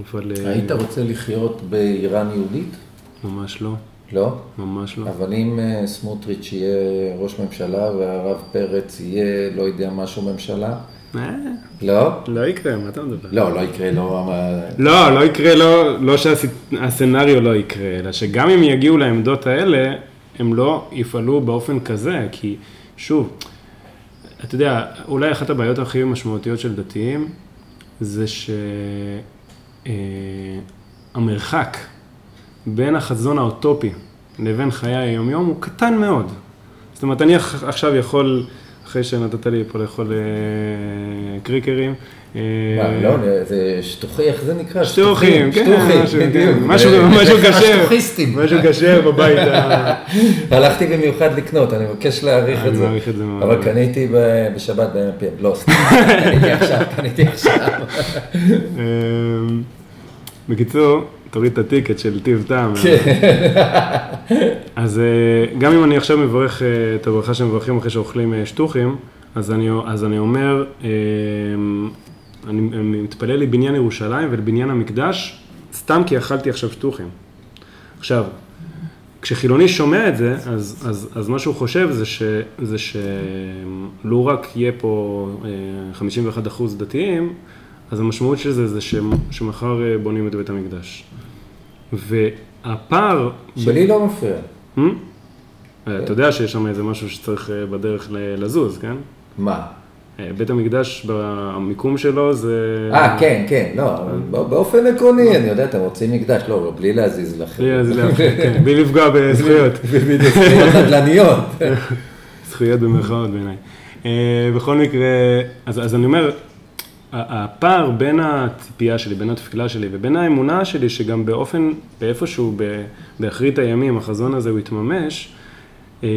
אבל... אה, היית רוצה לחיות באיראן יהודית? ממש לא, לא? ממש לא. אבל אם סמוטריץ' יהיה ראש ממשלה והרב פרץ יהיה, לא יודע, משהו ממשלה? אה, לא? לא יקרה, מה אתה מדבר? לא, לא יקרה, לא... לא, לא יקרה, לא, לא שהסצנריו לא יקרה, אלא שגם אם יגיעו לעמדות האלה, הם לא יפעלו באופן כזה, כי שוב, אתה יודע, אולי אחת הבעיות הכי משמעותיות של דתיים, זה שהמרחק בין החזון האוטופי לבין חיי היומיום הוא קטן מאוד. זאת אומרת, אני עכשיו יכול, אחרי שנתת לי פה לאכול אה, קריקרים, אה, מה, לא, זה שטוחי, איך זה נקרא? שטוחים, כן, שטוחים, משהו, כשר. משהו כשר בבית, הלכתי במיוחד לקנות, אני מבקש להעריך אני את זה. מעריך את זה מאוד. אבל קניתי בשבת ב-MPM, לא, סתם, קניתי עכשיו, קניתי עכשיו. בקיצור, תוריד את הטיקט של טיב טעם. כן. אז אה, גם אם אני עכשיו מברך אה, את הברכה שמברכים אחרי שאוכלים אה, שטוחים, אז אני, אז אני אומר, אני, אני מתפלל לבניין ירושלים ולבניין המקדש, סתם כי אכלתי עכשיו שטוחים. עכשיו, כשחילוני שומע את זה, אז, אז, אז מה שהוא חושב זה, ש, זה שלו רק יהיה פה אה, 51% דתיים, אז המשמעות של זה זה שמ- שמחר בונים את בית המקדש. והפער... שלי לא מפריע. Hmm? אתה יודע שיש שם איזה משהו שצריך אה, בדרך לזוז, כן? מה? בית המקדש, במיקום שלו זה... אה, כן, כן, לא, באופן עקרוני, אני יודע, אתם רוצים מקדש, לא, בלי להזיז לכם. בלי להזיז לאחר, כן, בלי לפגוע בזכויות. בדיוק, זכויות נדל"ניות. זכויות במרכאות בעיניי. בכל מקרה, אז, אני אומר, הפער בין הציפייה שלי, בין התפילה שלי ובין האמונה שלי, שגם באופן, באיפשהו, באחרית הימים, החזון הזה הוא יתממש, אה,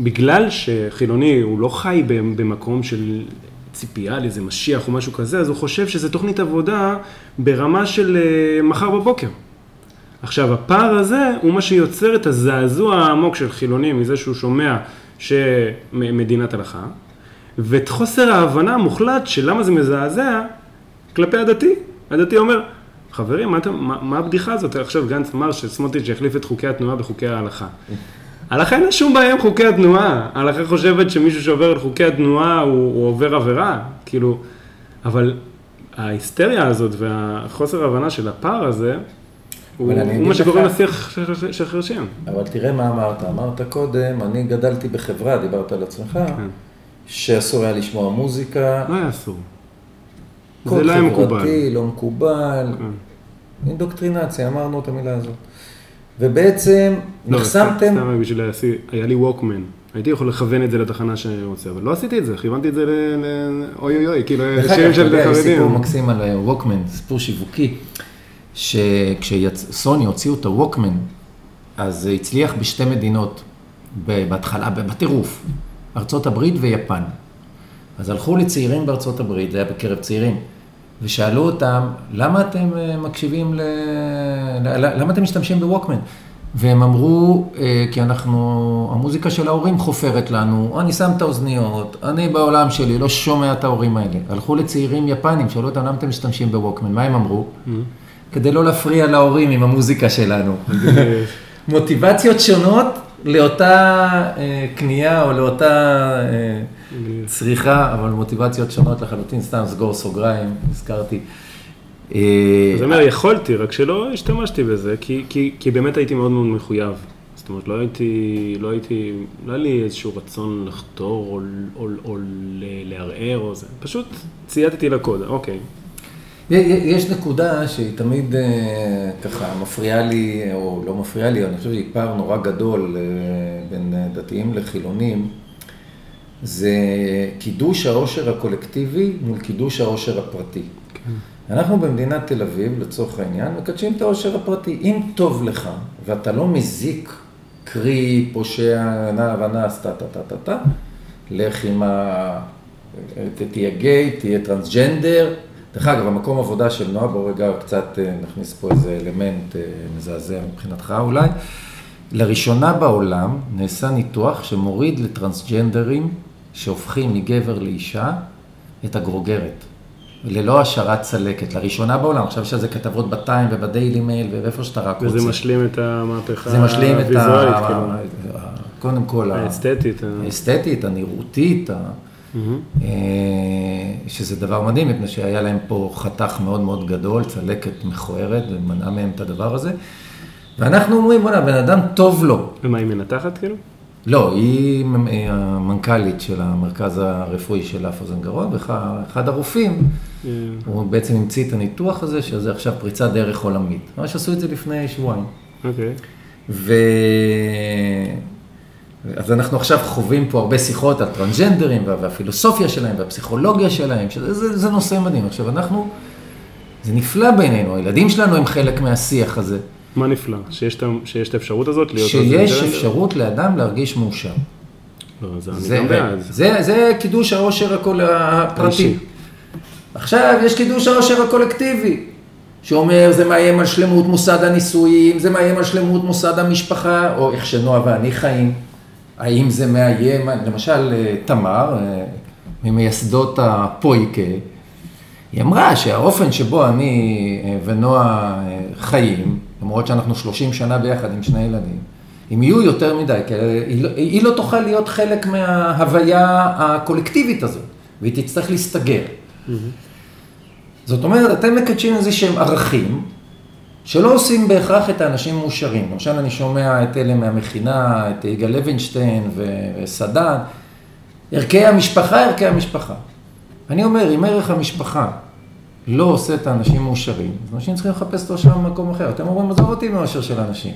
בגלל שחילוני הוא לא חי במקום של ציפייה לאיזה משיח או משהו כזה, אז הוא חושב שזה תוכנית עבודה ברמה של אה, מחר בבוקר. עכשיו, הפער הזה הוא מה שיוצר את הזעזוע העמוק של חילוני מזה שהוא שומע שמדינת הלכה, ואת חוסר ההבנה המוחלט של למה זה מזעזע כלפי הדתי. הדתי אומר, חברים, מה, מה, מה הבדיחה הזאת? עכשיו גנץ אמר שסמוטריץ' יחליף את חוקי התנועה בחוקי ההלכה. ההלכה אין לה שום בעיה עם חוקי התנועה. ההלכה חושבת שמישהו שעובר על חוקי התנועה הוא, הוא עובר עבירה, כאילו, אבל ההיסטריה הזאת והחוסר ההבנה של הפער הזה, הוא, מה לך- לשיח של חרשים. אבל תראה מה אמרת, אמרת קודם, אני גדלתי בחברה, דיברת על עצמך, כן. שאסור היה לשמוע מוזיקה, לא היה אסור. קוד זה לא היה מקובל. חברתי, לא מקובל, כן. אינדוקטרינציה, אמרנו את המילה הזאת. ובעצם לא, נחסמתם, סתם בשביל להשיא, היה לי ווקמן. הייתי יכול לכוון את זה לתחנה שאני רוצה, אבל לא עשיתי את זה, כיוונתי את זה ל... ל- אוי אוי אוי, כאילו, שירים של יודע, יש סיפור חרדים. מקסים על אה, ווקמן, סיפור שיווקי, שכשסוני הוציאו את הווקמן, אז זה הצליח בשתי מדינות, בהתחלה, בטירוף, ארצות הברית ויפן. אז הלכו לצעירים בארצות הברית, זה היה בקרב צעירים, ושאלו אותם, למה אתם אה, מקשיבים ל... למה אתם משתמשים בווקמן? והם אמרו, אה, כי אנחנו, המוזיקה של ההורים חופרת לנו, אני שם את האוזניות, אני בעולם שלי לא שומע את ההורים האלה. הלכו לצעירים יפנים, שאלו אותם, למה אתם משתמשים בווקמן? מה הם אמרו? כדי לא להפריע להורים עם המוזיקה שלנו. מוטיבציות שונות לאותה אה, קנייה או לאותה אה, צריכה, אבל מוטיבציות שונות לחלוטין, סתם סגור סוגריים, הזכרתי. אה, אז אני אומר, יכולתי, רק שלא השתמשתי בזה, כי, כי, כי באמת הייתי מאוד מאוד מחויב. זאת אומרת, לא הייתי, לא הייתי, לא היה לי איזשהו רצון לחתור או, או, או ל- לערער או זה, פשוט צייתתי לקוד, אוקיי. יש נקודה שהיא תמיד אה, ככה מפריעה לי, או לא מפריעה לי, אני חושב שהיא פער נורא גדול אה, בין אה, דתיים לחילונים, זה קידוש העושר הקולקטיבי מול קידוש העושר הפרטי. אנחנו במדינת תל אביב, לצורך העניין, מקדשים את העושר הפרטי. אם טוב לך, ואתה לא מזיק, קרי, פושע, נע ונס, טה טה טה טה טה, לך עם ה... תהיה גיי, תהיה טרנסג'נדר. דרך אגב, המקום עבודה של נועה, בוא רגע קצת אה, נכניס פה איזה אלמנט אה, מזעזע מבחינתך אולי. לראשונה בעולם נעשה ניתוח שמוריד לטרנסג'נדרים שהופכים מגבר לאישה את הגרוגרת. ללא השערת צלקת, לראשונה בעולם, עכשיו יש על זה כתבות בטיים ובדיילי מייל ואיפה שאתה רק רוצה. וזה משלים את המהפכה זה משלים את הוויזואלית, ה... כאילו, קודם כל, האסתטית. ה- האסתטית, הנראותית, ה- אה, שזה דבר מדהים, מפני שהיה להם פה חתך מאוד מאוד גדול, צלקת מכוערת, ומנעה מהם את הדבר הזה. ואנחנו אומרים, בוא'נה, בן אדם טוב לו. ומה, היא מנתחת כאילו? לא, היא המנכ"לית של המרכז הרפואי של אף אוזן גרון, ואחד הרופאים, אה, הוא בעצם המציא את הניתוח הזה, שזה עכשיו פריצת דרך עולמית. ממש עשו את זה לפני שבועיים. אוקיי. ו... אז אנחנו עכשיו חווים פה הרבה שיחות על טרנסג'נדרים וה- והפילוסופיה שלהם והפסיכולוגיה שלהם, שזה זה, זה נושא מדהים. עכשיו אנחנו, זה נפלא בעינינו, הילדים שלנו הם חלק מהשיח הזה, מה נפלא? שיש שיש את האפשרות הזאת להיות... שיש? אפשרות לאדם להרגיש מאושר. לא, זה אני זה, גם בעד. זה, זה קידוש העושר הקול... הפרטי. עכשיו יש קידוש העושר הקולקטיבי, שאומר זה מאיים על שלמות מוסד הנישואים, זה מאיים על שלמות מוסד המשפחה, או איך שנועה ואני חיים. האם זה מאיים, למשל אה, תמר, אה, ממייסדות הפויקה, היא אמרה שהאופן שבו אני אה, ונועה חיים, למרות שאנחנו 30 שנה ביחד עם שני ילדים, אם יהיו יותר מדי, כי היא לא, היא לא תוכל להיות חלק מההוויה הקולקטיבית הזאת, והיא תצטרך להסתגר. זאת אומרת, אתם מקדשים איזה שהם ערכים, שלא עושים בהכרח את האנשים מאושרים. למשל, אני שומע את אלה מהמכינה, את יגאל לוינשטיין וסדן, ערכי המשפחה, ערכי המשפחה. אני אומר, אם ערך המשפחה לא עושה את האנשים מאושרים, אז אנשים צריכים לחפש את האושר במקום אחר. אתם אומרים, עזוב אותי מאושר של אנשים.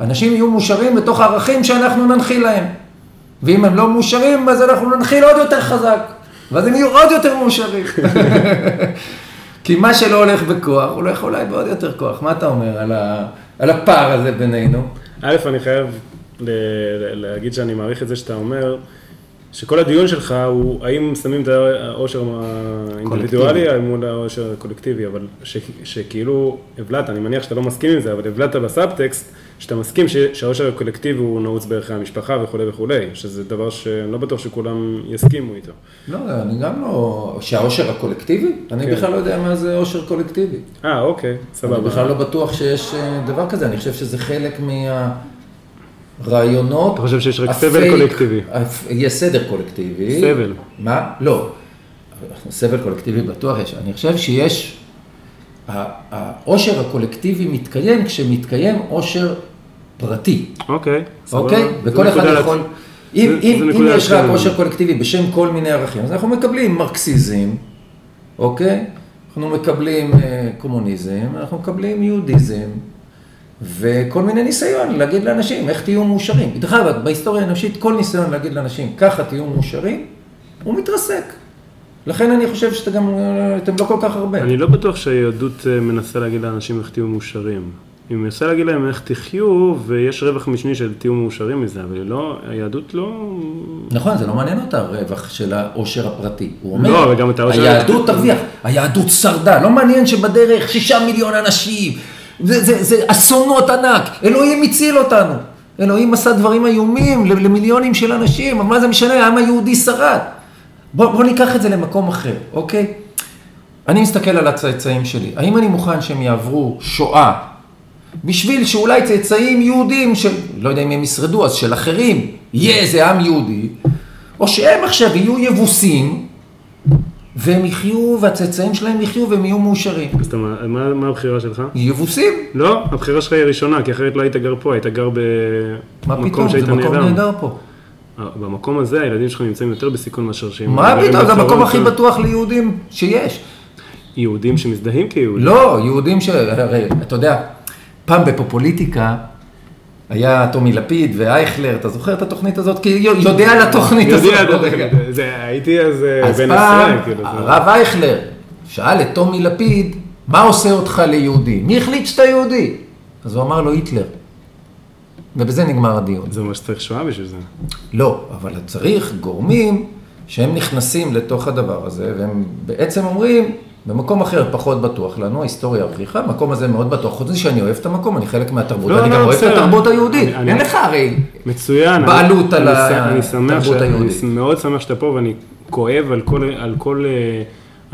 אנשים יהיו מאושרים בתוך הערכים שאנחנו ננחיל להם. ואם הם לא מאושרים, אז אנחנו ננחיל עוד יותר חזק. ואז הם יהיו עוד יותר מאושרים. כי מה שלא הולך בכוח, הולך אולי בעוד יותר כוח. מה אתה אומר על, ה... על הפער הזה בינינו? א', אני חייב ל- ל- להגיד שאני מעריך את זה שאתה אומר, שכל הדיון שלך הוא האם שמים את העושר האינדיבידואלי מול העושר הקולקטיבי, אבל ש, שכאילו הבלעת, אני מניח שאתה לא מסכים עם זה, אבל הבלעת בסאבטקסט, שאתה מסכים שהעושר הקולקטיבי הוא נעוץ בערכי המשפחה וכולי וכולי, שזה דבר שאני לא בטוח שכולם יסכימו איתו. לא, אני גם לא... שהעושר הקולקטיבי? אני כן. בכלל לא יודע מה זה עושר קולקטיבי. אה, אוקיי, סבבה. אני בכלל לא בטוח שיש אה, דבר כזה, אני חושב שזה חלק מהרעיונות... אתה חושב שיש רק סבל קולקטיבי? יש סדר קולקטיבי. סבל. מה? לא. סבל קולקטיבי בטוח יש. אני חושב שיש... העושר הקולקטיבי מתקיים כשמתקיים עושר פרטי. אוקיי, סבבה. אוקיי? וכל אחד יכול... אם, זו- אם, זו אם יש רק עושר קולקטיבי בשם כל מיני ערכים, אז אנחנו מקבלים מרקסיזם, אוקיי? אנחנו מקבלים אה, קומוניזם, אנחנו מקבלים יהודיזם, וכל מיני ניסיון להגיד לאנשים איך תהיו מאושרים. דרך אגב, בהיסטוריה האנושית, כל ניסיון להגיד לאנשים ככה תהיו מאושרים, הוא מתרסק. לכן אני חושב שאתם גם, אתם לא כל כך הרבה. אני לא בטוח שהיהדות אה, מנסה להגיד לאנשים איך תהיו מאושרים. אני מנסה להגיד להם איך תחיו, ויש רווח משני של תהיו מאושרים מזה, אבל לא, היהדות לא... נכון, זה לא מעניין אותה הרווח של העושר הפרטי. הוא אומר, לא, וגם את העושר- היהדות תרוויח, היהדות שרדה, לא מעניין שבדרך שישה מיליון אנשים, זה, זה, זה אסונות ענק, אלוהים הציל אותנו. אלוהים עשה דברים איומים למיליונים של אנשים, אבל מה זה משנה, העם היהודי שרד. בוא, בוא ניקח את זה למקום אחר, אוקיי? אני מסתכל על הצאצאים שלי, האם אני מוכן שהם יעברו שואה בשביל שאולי צאצאים יהודים, של, לא יודע אם הם ישרדו, אז של אחרים, יהיה איזה עם יהודי, או שהם עכשיו יהיו יבוסים, והם יחיו, והצאצאים שלהם יחיו והם יהיו מאושרים. אז אתה, מה, מה הבחירה שלך? יבוסים? לא, הבחירה שלך היא ראשונה, כי אחרת לא היית גר פה, היית גר מה במקום פתאום, שהיית זה מקום נהדר. נהדר פה. במקום הזה הילדים שלך נמצאים יותר בסיכון מאשר שהם... מה פתאום, זה המקום הכי בטוח ליהודים שיש. יהודים שמזדהים כיהודים. לא, יהודים ש... הרי, אתה יודע, פעם בפופוליטיקה היה טומי לפיד ואייכלר, אתה זוכר את התוכנית הזאת? כי יודע על התוכנית הזאת. יודע, הייתי אז אה, אז בן פעם, עשרה, כאילו. זה- הרב אייכלר שאל את טומי לפיד, מה עושה אותך ליהודי? מי החליט שאתה יהודי? אז הוא אמר לו, היטלר. ובזה נגמר הדיון. זה אומר שצריך שואה בשביל זה. לא, אבל צריך גורמים שהם נכנסים לתוך הדבר הזה, והם בעצם אומרים, במקום אחר פחות בטוח לנו, ההיסטוריה הוכיחה, המקום הזה מאוד בטוח. חוץ מזה שאני אוהב את המקום, אני חלק מהתרבות, לא, אני לא, גם אוהב את. התרבות היהודית. אני- אין לך הרי... מצוין. בעלות אני- על אני אני התרבות ש- היהודית. אני מאוד שמח שאתה פה ואני כואב על כל, על כל, אה,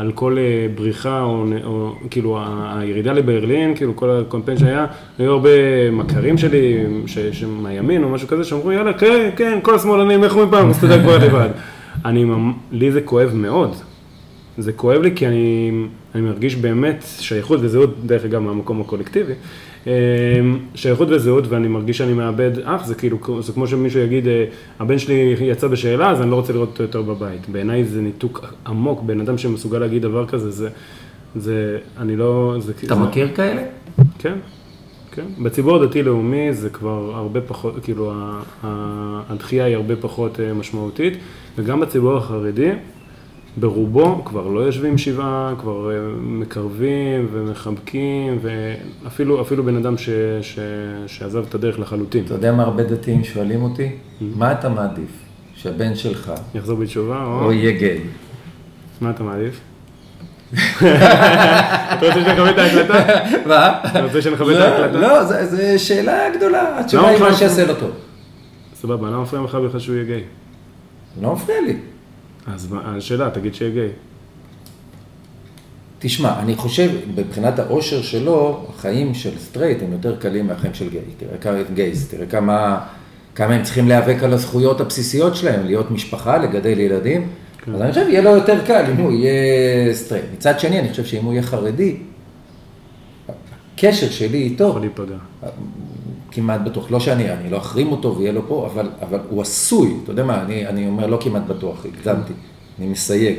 על כל אה, בריחה, או, או כאילו הירידה לברלין, כאילו כל הקמפיין שהיה, היו הרבה מכרים שלי, ש- שמהימין או משהו כזה, שאמרו יאללה, כן, כן, כל השמאלנים, איך אומרים פעם, מסתדר כבר לבד. אני, לי זה כואב מאוד. זה כואב לי כי אני, אני מרגיש באמת שייכות וזהות, דרך אגב, מהמקום הקולקטיבי. אה, שייכות וזהות, ואני מרגיש שאני מאבד אח, זה כאילו, זה כמו שמישהו יגיד, אה, הבן שלי יצא בשאלה, אז אני לא רוצה לראות אותו יותר בבית. בעיניי זה ניתוק עמוק, בן אדם שמסוגל להגיד דבר כזה, זה, זה, אני לא, זה, אתה זה, מכיר כאלה? כן, כן. בציבור הדתי-לאומי זה כבר הרבה פחות, כאילו, הדחייה היא הרבה פחות אה, משמעותית, וגם בציבור החרדי, ברובו כבר לא יושבים שבעה, כבר אה, מקרבים ומחבקים, ואפילו אפילו בן אדם ש, ש, שעזב את הדרך לחלוטין. אתה יודע מה הרבה דתיים שואלים אותי? מה אתה מעדיף? שהבן שלך יחזור בתשובה, או... או יהיה גיי? מה אתה מעדיף? אתה רוצה שנכבד את ההקלטה? מה? אתה רוצה שנכבד את לא, ההקלטה? לא, זו- שאלה גדולה. התשובה היא מה לא? שיעשה לו טוב. סבבה, למה מפריע לך בכלל שהוא יהיה גיי? לא מפריע לי. אז מה- השאלה, תגיד שיהיה גיי. תשמע, אני חושב, מבחינת האושר שלו, החיים של סטרייט הם יותר קלים מהחיים של גיי. תראה כמה גייז, תראה כמה, כמה הם צריכים להיאבק על הזכויות הבסיסיות שלהם, להיות משפחה, לגדל ילדים. כן. אז אני חושב, יהיה לו יותר קל אם הוא יהיה סטרייט. מצד שני, אני חושב שאם הוא יהיה חרדי, הקשר שלי איתו, יכול להיפגע. כמעט בטוח, לא שאני, אני לא אחרים אותו ויהיה לו פה, אבל, אבל הוא עשוי, אתה יודע מה, אני, אני אומר לא כמעט בטוח, הגזמתי, אני מסייג,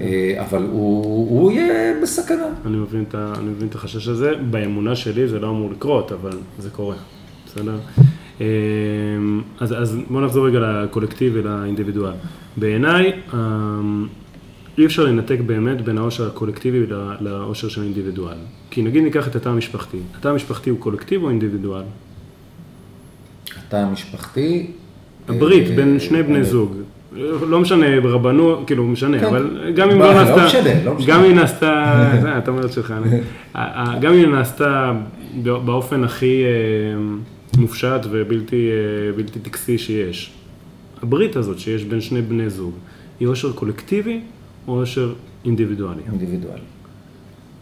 אה, אבל הוא, הוא יהיה בסכנה. אני מבין, את אני מבין את החשש הזה, באמונה שלי זה לא אמור לקרות, אבל זה קורה, בסדר? אמ, אז, אז בואו נחזור רגע לקולקטיבי, לאינדיבידואל. בעיניי, אמ, אי אפשר לנתק באמת בין העושר הקולקטיבי לעושר של האינדיבידואל. כי נגיד ניקח את התא המשפחתי. התא המשפחתי הוא קולקטיב או אינדיבידואל? התא המשפחתי. הברית אה, בין שני בני אני- זוג. לא משנה, ברבנות, כאילו, משנה, כן. אבל גם אם לא לא נעשתה, לא משנה. גם אם נעשתה, זה, אתה אומר את שלך, גם אם נעשתה באופן הכי אה, מופשט ובלתי אה, טקסי שיש, הברית הזאת שיש בין שני בני זוג, היא אושר קולקטיבי או אושר אינדיבידואלי? אינדיבידואל.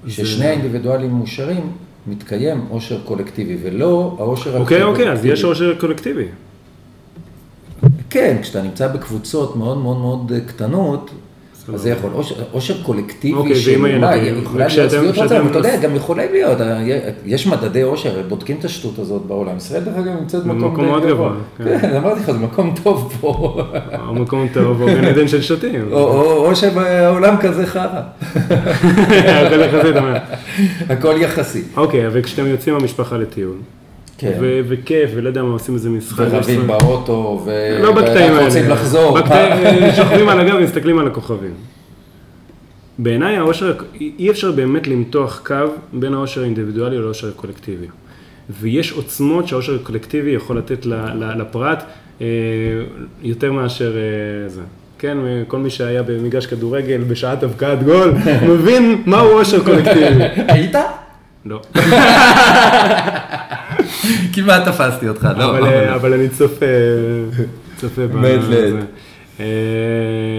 כששני האינדיבידואלים מאושרים, מתקיים עושר קולקטיבי, ולא העושר אוקיי, אוקיי, אז הקולקטיבי. יש אושר קולקטיבי. כן, כשאתה נמצא בקבוצות מאוד מאוד מאוד אה, קטנות, אז זה יכול, עושר- קולקטיבי אוקיי, ועם של הילדים, אולי, יכולה להיות שביעות רצון, כשאתם- אבל אתה יודע, גם יכולים להיות, אה, יש מדדי עושר, בודקים את השטות הזאת בעולם. ישראל דרך אגב נמצאת במקום מאוד גבוה, כן. כן, אמרתי לך, זה מקום טוב פה. או מקום טוב, או גן עדן של שתים. או- שבעולם כזה חרא. הכל יחסי. אוקיי, וכשאתם יוצאים מהמשפחה לטיול, כן. ו- וכיף, ולא יודע מה, עושים איזה משחק. ורבים באוטו, ו- לא בקטעים האלה. רוצים לחזור. בקטעים, שוכבים על הגב ומסתכלים על הכוכבים. בעיניי האושר, אי אפשר באמת למתוח קו בין האושר האינדיבידואלי לאושר הקולקטיבי. ויש עוצמות שהעושר הקולקטיבי יכול לתת לפרט אה, יותר מאשר אה, זה. כן, כל מי שהיה במגרש כדורגל בשעת הבקעת גול, מבין מהו עושר קולקטיבי. היית? לא. כמעט תפסתי אותך, לא. אבל, אה, אבל אני צופה, צופה בזה. אה,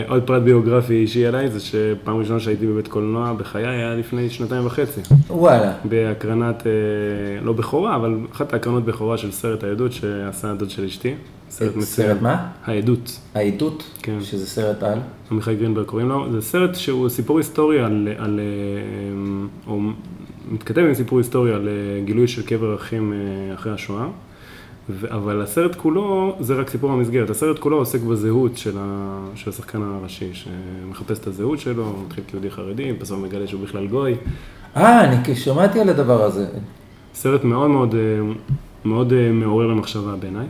עוד פרט ביוגרפי אישי עליי, זה שפעם ראשונה שהייתי בבית קולנוע בחיי היה לפני שנתיים וחצי. וואלה. בהקרנת, אה, לא בכורה, אבל אחת ההקרנות בכורה של סרט העדות שעשה הדוד של אשתי. סרט מצוין. סרט מה? העדות, העדות? כן. שזה סרט על? עמיחי גרינברג קוראים לו. זה סרט שהוא סיפור היסטורי על, על או מתכתב עם סיפור היסטורי על אה, של קבר אחים אה, אחרי השואה. אבל הסרט כולו, זה רק סיפור המסגרת, הסרט כולו עוסק בזהות של, ה, של השחקן הראשי, שמחפש את הזהות שלו, הוא מתחיל כיהודי חרדי, בסוף מגלה שהוא בכלל גוי. אה, אני שמעתי על הדבר הזה. סרט מאוד מאוד, אה, מאוד מעורר למחשבה בעיניי.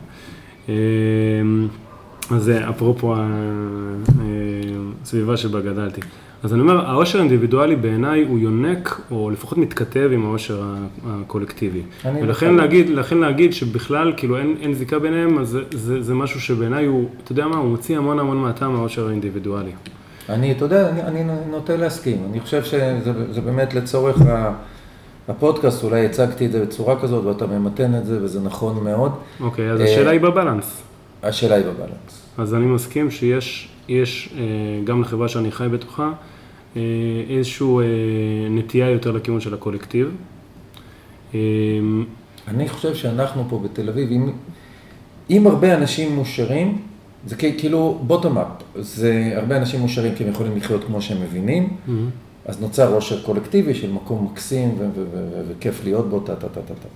אז אפרופו הסביבה שבה גדלתי. אז אני אומר, העושר האינדיבידואלי בעיניי הוא יונק, או לפחות מתכתב עם העושר הקולקטיבי. אני ולכן. להגיד, לכן להגיד שבכלל, כאילו אין, אין זיקה ביניהם, אז זה, זה, זה משהו שבעיניי הוא, אתה יודע מה, הוא מוציא המון המון מהטעם מהעושר האינדיבידואלי. אני, אתה יודע, אני, אני נוטה להסכים. אני חושב שזה זה באמת לצורך ה, הפודקאסט, אולי הצגתי את זה בצורה כזאת, ואתה ממתן את זה, וזה נכון מאוד. אוקיי, אז אה, השאלה היא בבלנס. השאלה היא בבלנס. אז אני מסכים שיש יש, אה, גם לחברה שאני חי בתוכה אה, איזושהי אה, נטייה יותר לכיוון של הקולקטיב. אני חושב שאנחנו פה בתל אביב, אם, אם הרבה אנשים מאושרים, זה כאילו בוטום אפ, זה הרבה אנשים מאושרים כי הם יכולים לחיות כמו שהם מבינים, אז נוצר עושר קולקטיבי של מקום מקסים וכיף להיות בו, טה טה טה טה טה.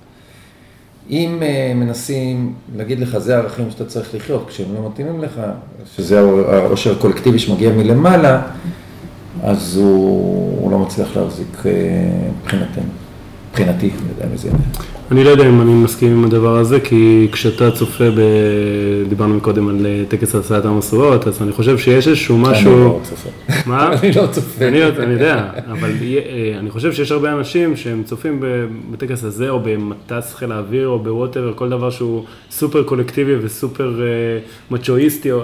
אם uh, מנסים להגיד לך, זה הערכים שאתה צריך לחיות, כשהם לא מתאימים לך, שזה העושר הקולקטיבי שמגיע מלמעלה, אז הוא, הוא לא מצליח להחזיק uh, מבחינתנו, מבחינתי, אני יודע מזה. אני לא יודע אם אני מסכים עם הדבר הזה, כי כשאתה צופה ב... דיברנו קודם על אה, טקס עשיית המשואות, אז אני חושב שיש איזשהו אני משהו... לא צופה. מה? אני לא צופה. אני, אני יודע, אבל אה, אני חושב שיש הרבה אנשים שהם צופים בטקס הזה, או במטס חיל האוויר, או בווטאבר, כל דבר שהוא סופר קולקטיבי וסופר אה, מצ'ואיסטי, או-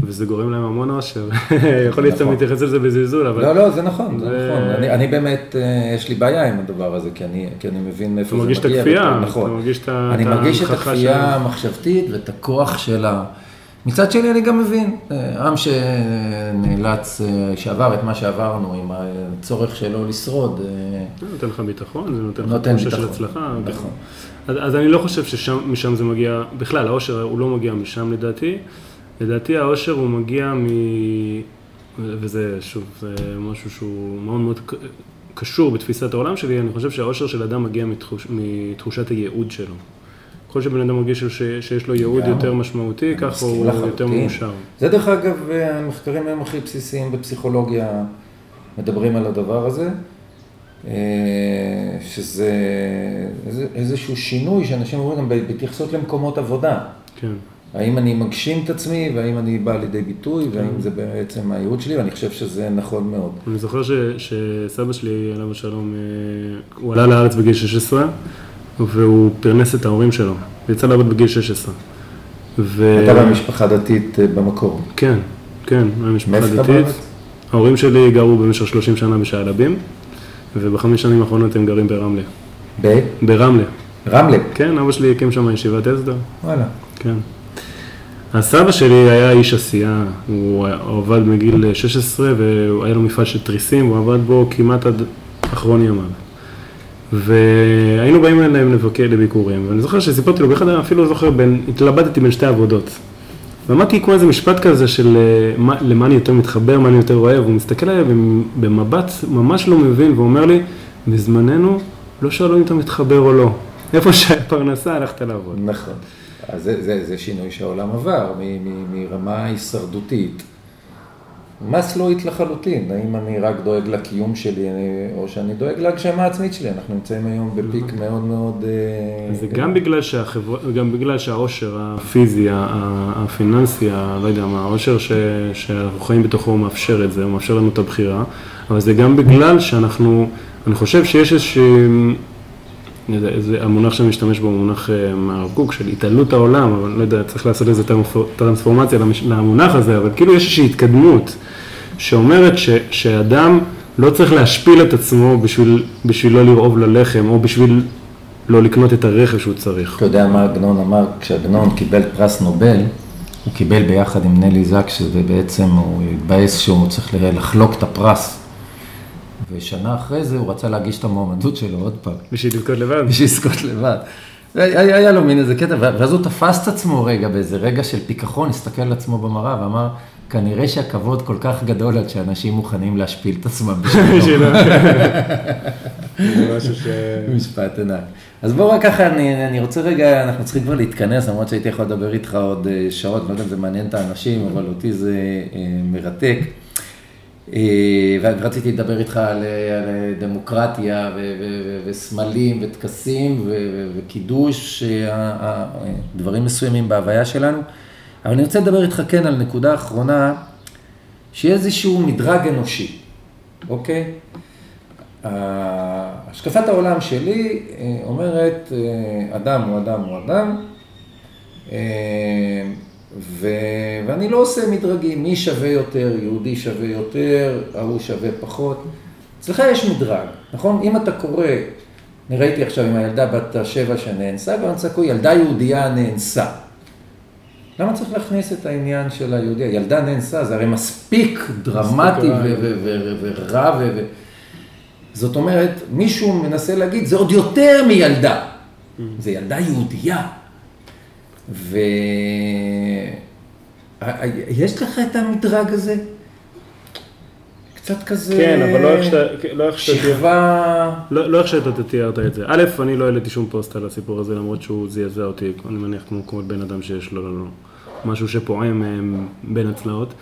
וזה גורם להם המון אושר. יכול להיות שאתה נכון. מתייחס לזה בזלזול, אבל... לא, לא, זה נכון, זה נכון. אני, באמת, אה, יש לי בעיה עם הדבר הזה, כי אני, מבין מאיפה אתה זה מרגיש את מגיע. הכפייה, אתה נכון. מרגיש את ה- אני מרגיש את ההנכחה הכפייה המחשבתית ואת הכוח של ה... מצד שני, אני גם מבין, אה, עם שנאלץ, אה, שעבר את מה שעברנו, עם הצורך שלו לשרוד, זה נותן לך ביטחון, זה נותן לך תחושה של. הצלחה. נכון. אז, אז אני לא חושב שמשם זה מגיע, בכלל, העושר הוא לא מגיע משם לדעתי. לדעתי העושר הוא מגיע מ... וזה, שוב, זה משהו שהוא מאוד מאוד קשור בתפיסת העולם שלי, אני חושב שהעושר של אדם מגיע מתחוש, מתחושת הייעוד שלו. ככל שבן אדם מרגיש ש, שיש לו ייעוד. יותר משמעותי, כך הוא לחלוטין. יותר מאושר. זה דרך אגב, אה, המחקרים היום הכי בסיסיים בפסיכולוגיה מדברים על הדבר הזה, אה, שזה איזשהו שינוי שאנשים אומרים גם בהתייחסות למקומות עבודה. כן. האם אני מגשים את עצמי והאם אני בא לידי ביטוי והאם זה בעצם הייעוד שלי ואני חושב שזה נכון מאוד. אני זוכר ש, שסבא שלי, עליו השלום, אה, הוא עלה לארץ בגיל 16, והוא פרנס את ההורים שלו, ויצא לעבוד בגיל 16. ו... אתה במשפחה דתית אה, במקור. כן, כן, אתה דתית. ההורים שלי גרו במשך 30 שנה בשעלבים, ובחמש שנים האחרונות הם גרים ברמלה. ברמלה. ברמלה. כן, אבא שלי הקים שם ישיבת הסדר, וואלה. כן. הסבא שלי היה איש עשייה, הוא עבד מגיל 16 והיה לו מפעל של תריסים, הוא עבד בו כמעט עד אחרון ימיו. והיינו באים אליהם לבקר לביקורים, ואני זוכר שסיפרתי לו, באחד אפילו זוכר, בין, התלבטתי בין שתי עבודות. ואמרתי כמו איזה משפט כזה של אה, מה, למה אני יותר מתחבר, מה אני יותר אוהב, הוא מסתכל עליי במבט ממש לא מבין, ואומר לי, בזמננו לא שאלו אם אתה מתחבר או לא. איפה שהפרנסה הלכת לעבוד. נכון. אז זה, זה, זה שינוי שהעולם עבר מ- מ- מרמה הישרדותית. מסלואית לחלוטין, האם אני רק דואג לקיום שלי אני- או שאני דואג להגשמה העצמית שלי, אנחנו נמצאים היום בפיק מאוד מאוד... אה, זה גם בגלל שהחברה, גם בגלל שהעושר הפיזי, הפיננסי, לא יודע מה, העושר ש, שאנחנו חיים בתוכו הוא מאפשר את זה, הוא מאפשר לנו את הבחירה, אבל זה גם בגלל שאנחנו, אני חושב שיש איזושהי, זה המונח שאני משתמש בו הוא מונח אה, מהרב קוק של התעלות העולם, אבל לא יודע, צריך לעשות איזה טרנספור- טרנספורמציה למונח הזה, אבל כאילו יש איזושהי התקדמות שאומרת ש, שאדם לא צריך להשפיל את עצמו בשביל, בשביל לא לרעוב ללחם, או בשביל לא לקנות את הרכב שהוא צריך. אתה יודע מה עגנון אמר, כשעגנון קיבל פרס נובל, הוא קיבל ביחד עם נלי זקס, ובעצם הוא התבאס שהוא צריך לחלוק את הפרס. ושנה אחרי זה הוא רצה להגיש את המועמדות שלו עוד פעם, בשביל לזכות לבד. בשביל לזכות לבד. היה, היה לו מין איזה קטע, ואז הוא תפס את עצמו רגע, באיזה רגע של פיכחון, הסתכל על עצמו במראה ואמר, כנראה שהכבוד כל כך גדול עד שאנשים מוכנים להשפיל את עצמם בשבילו. בשביל- זה משהו ש... משפט ענק. אז בואו רק ככה, אני, אני רוצה רגע, אנחנו צריכים כבר להתכנס, למרות שהייתי יכול לדבר איתך עוד אה, שעות, לא יודע אם זה מעניין את האנשים, אבל אותי זה אה, מרתק. אה, ורציתי לדבר איתך על, אה, על דמוקרטיה ו- ו- וסמלים וטקסים וקידוש, אה, דברים מסוימים בהוויה שלנו. אבל אני רוצה לדבר איתך כן על נקודה אחרונה, שיהיה איזשהו מדרג אנושי, אוקיי? השקפת העולם שלי אומרת, אדם הוא אדם הוא אדם, ו... ואני לא עושה מדרגים, מי שווה יותר, יהודי שווה יותר, ההוא שווה פחות. אצלך יש מדרג, נכון? אם אתה קורא, אני ראיתי עכשיו עם הילדה בת השבע שנאנסה, ואני צעקו, ילדה יהודייה נאנסה. למה צריך להכניס את העניין של היהודי? ילדה נאנסה, זה הרי מספיק דרמטי ורע ו... ו- זאת אומרת, מישהו מנסה להגיד, זה עוד יותר מילדה. זה ילדה יהודייה. ויש לך את המדרג הזה? קצת כזה... כן, אבל לא איך שאתה... לא איך שאתה... שכבה... לא, לא איך שאתה תיארת את זה. א', אני לא העליתי שום פוסט על הסיפור הזה, למרות שהוא זעזע אותי, אני מניח כמו כל בן אדם שיש לו לו משהו שפועם אה, בין הצלעות.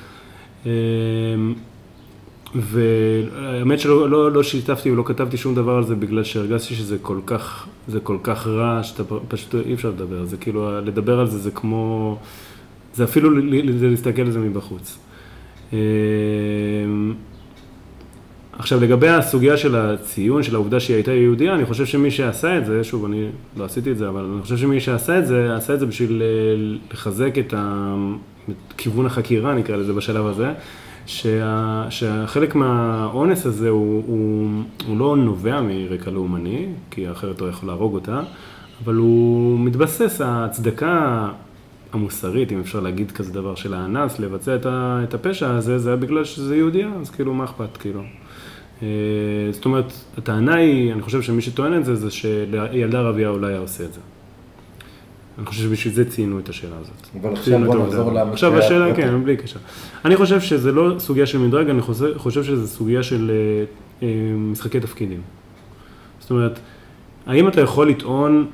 והאמת שלא לא, לא שיתפתי ולא כתבתי שום דבר על זה בגלל שהרגשתי שזה כל כך, זה כל כך רע, שאתה פשוט אי אפשר לדבר. זה כאילו, לדבר על זה זה כמו, זה אפילו זה להסתכל על זה מבחוץ. אה, עכשיו לגבי הסוגיה של הציון, של העובדה שהיא הייתה יהודייה, אני חושב שמי שעשה את זה, שוב, אני לא עשיתי את זה, אבל אני חושב שמי שעשה את זה, עשה את זה בשביל אה, לחזק את, ה... את כיוון החקירה, נקרא לזה בשלב הזה, שה... שהחלק מהאונס הזה הוא, הוא, הוא לא נובע מרקע לאומני, כי אחרת הוא יכול להרוג אותה, אבל הוא מתבסס, ההצדקה המוסרית, אם אפשר להגיד כזה דבר, של האנס, לבצע את, ה... את הפשע הזה, זה היה בגלל שזה יהודייה, אז כאילו, מה אכפת, כאילו. אה, זאת אומרת, הטענה היא, אני חושב שמי שטוען את זה, זה שלילדה ערבייה אולי היה עושה את זה. אני חושב שבשביל זה ציינו את השאלה הזאת. אבל עכשיו בוא נחזור. למקרה עכשיו השאלה, הפרטי. כן, בלי קשר. אני חושב שזה לא סוגיה של מדרג, אני חושב, חושב שזה סוגיה של אה, אה, משחקי תפקידים. זאת אומרת, האם אתה יכול לטעון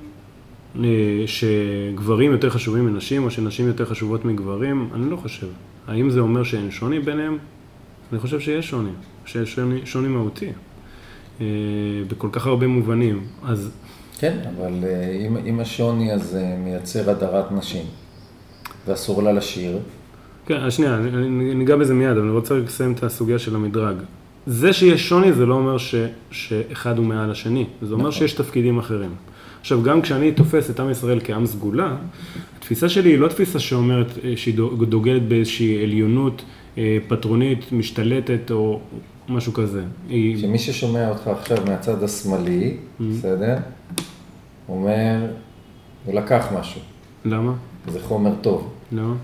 אה, שגברים יותר חשובים מנשים, או שנשים יותר חשובות מגברים? אני לא חושב. האם זה אומר שאין שוני ביניהם? אני חושב שיש שוני, שיש שוני, שוני מהותי, אה, בכל כך הרבה מובנים. אז כן, אבל אה, אם, אם השוני הזה מייצר הדרת נשים, ואסור לה לשיר, כן, אז שנייה, ניגע בזה מיד, אבל אני רוצה רק לסיים את הסוגיה של המדרג. זה שיש שוני זה לא אומר ש, שאחד הוא מעל השני, זה אומר נכון. שיש תפקידים אחרים. עכשיו, גם כשאני תופס את עם ישראל כעם סגולה, התפיסה שלי היא לא תפיסה שאומרת אה, שהיא דו- דוגלת באיזושהי עליונות אה, פטרונית, משתלטת או משהו כזה. היא... שמי ששומע אותך עכשיו מהצד השמאלי, Mm-hmm. בסדר? אומר, הוא לקח משהו, למה? זה חומר טוב. למה?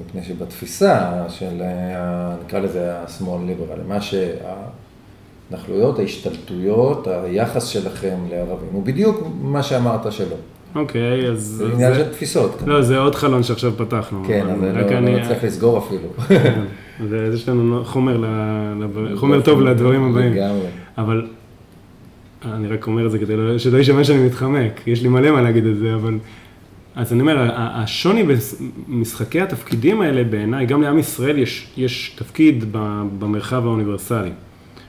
מפני שבתפיסה של, ה- נקרא לזה השמאל ליברלי, מה שההתנחלויות, ההשתלטויות, היחס שלכם לערבים, הוא בדיוק מה שאמרת שלא. אוקיי, אז... זה עניין של תפיסות. לא, זה עוד חלון שעכשיו פתחנו. כן, אבל לא אני- נצליח לסגור אפילו. כן, אז יש לנו חומר, ל- לדבר- חומר טוב לדברים הבאים. לגמרי. אבל אני רק אומר את זה כדי לא- שלא יישמע שאני מתחמק, יש לי מלא מה להגיד את זה, אבל... אז אני אומר, השוני במשחקי התפקידים האלה בעיניי, גם לעם ישראל יש, יש תפקיד במרחב האוניברסלי.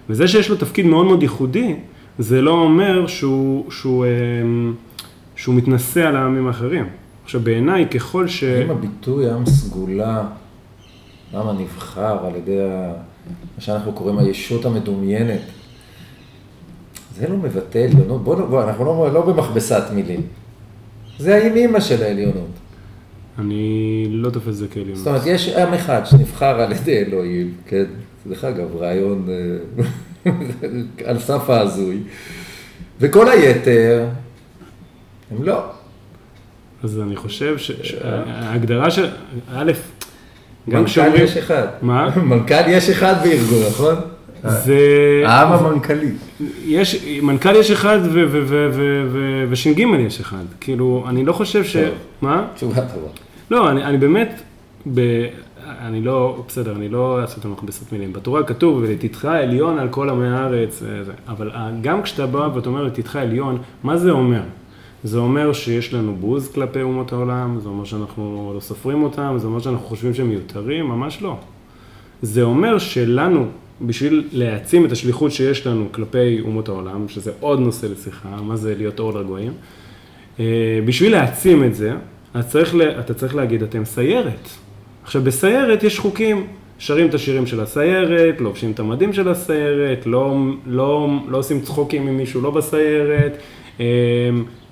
וזה שיש לו תפקיד מאוד מאוד ייחודי, זה לא אומר שהוא, שהוא, אמ, שהוא מתנשא על העמים האחרים. עכשיו בעיניי, ככל ש... אם הביטוי עם סגולה, למה נבחר על ידי ה- מה שאנחנו קוראים הישות המדומיינת, זה לא מבטא עליונות, בוא, בוא, אנחנו לא, לא במכבסת מילים. זה האימא של העליונות. אני לא תופס את זה כעליונות. זאת אומרת, יש עם אחד שנבחר על ידי אלוהים, כן? דרך אגב, רעיון אה, על סף ההזוי, וכל היתר, הם לא. אז אני חושב שההגדרה של, א', גם מנכ"ל כשאומרים, יש אחד. מה? מנכ"ל יש אחד בארגון, נכון? זה, העם המנכ"לי. יש, מנכ"ל יש אחד וש"ג יש אחד, כאילו, אני לא חושב ש... מה? תשובה טובה. לא, אני, אני באמת, ב, אני לא, בסדר, אני לא אעשה את המכבסת מילים. בתורה כתוב, ולתתך עליון על כל עמי הארץ, אה, זה. אבל אה, גם כשאתה בא ואתה אומר לתתך עליון, מה זה אומר? זה אומר שיש לנו בוז כלפי אומות העולם, זה אומר שאנחנו לא סופרים אותם, זה אומר שאנחנו חושבים שהם מיותרים, ממש לא. זה אומר שלנו, בשביל להעצים את השליחות שיש לנו כלפי אומות העולם, שזה עוד נושא לשיחה, מה זה להיות אור לגויים, אה, בשביל להעצים את זה, אתה צריך, אתה צריך להגיד, אתם סיירת. עכשיו, בסיירת יש חוקים, שרים את השירים של הסיירת, לובשים את המדים של הסיירת, לא, לא, לא עושים צחוקים עם מישהו לא בסיירת,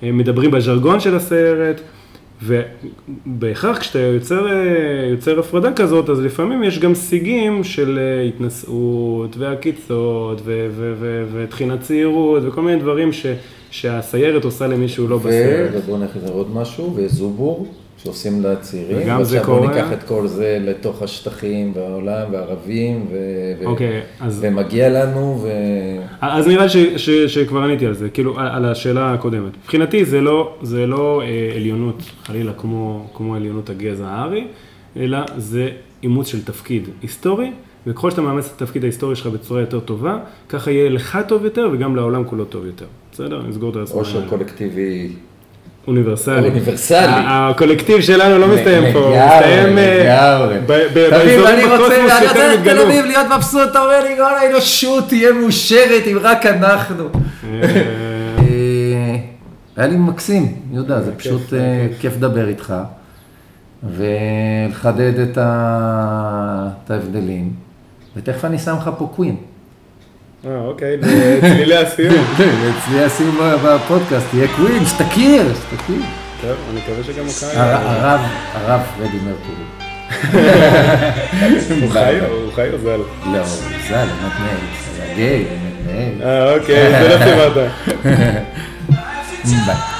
מדברים בז'רגון של הסיירת, ובהכרח כשאתה יוצר, אה, יוצר הפרדה כזאת, אז לפעמים יש גם סיגים של אה, התנשאות ועקיצות ו- ו- ו- וטחינת צעירות וכל מיני דברים ש- שהסיירת עושה למישהו לא בסיירת. ובואו נכניס עוד משהו, וזובור, שעושים לצעירים. וגם זה ועכשיו בואו קורה. ניקח את כל זה לתוך השטחים והעולם והערבים, ו... ו- אוקיי, אז- ומגיע לנו, ו... אז נראה ש, ש, שכבר עניתי על זה, כאילו, על- השאלה הקודמת. מבחינתי זה לא, זה לא אה, עליונות, חלילה, כמו, כמו עליונות הגזע הארי, אלא זה אימוץ של תפקיד היסטורי, וככל שאתה מאמץ את התפקיד ההיסטורי שלך בצורה יותר טובה, ככה יהיה לך טוב יותר וגם לעולם כולו טוב יותר. בסדר? נסגור את העצמם. עושר קולקטיבי. אוניברסלי. אוניברסלי. הקולקטיב שלנו לא מסתיים פה, הוא מסתיים אה, באזורים אני רוצה, בקוסמוס רוצה לתל התגלו. אביב להיות מבסוט, אתה אומר לי, כל האנושות תהיה מאושרת אם רק אנחנו. אה, אה, היה לי מקסים, יהודה, זה פשוט כיף לדבר איתך, ולחדד את ההבדלים, ותכף אני שם לך פה קווין. אה, אוקיי, לצלילי הסיום. אצלי הסיום בפודקאסט תהיה קווין, שתכיר, שתכיר. טוב, אני מקווה שגם הקהל... הר- הרב, הרב פרדי מרקורי. הוא חי הוא חי או ז"ל? לא, זה לא מתנהל, זה גיי, מתנהל. אה, אוקיי, זה לא סימרת. ביי.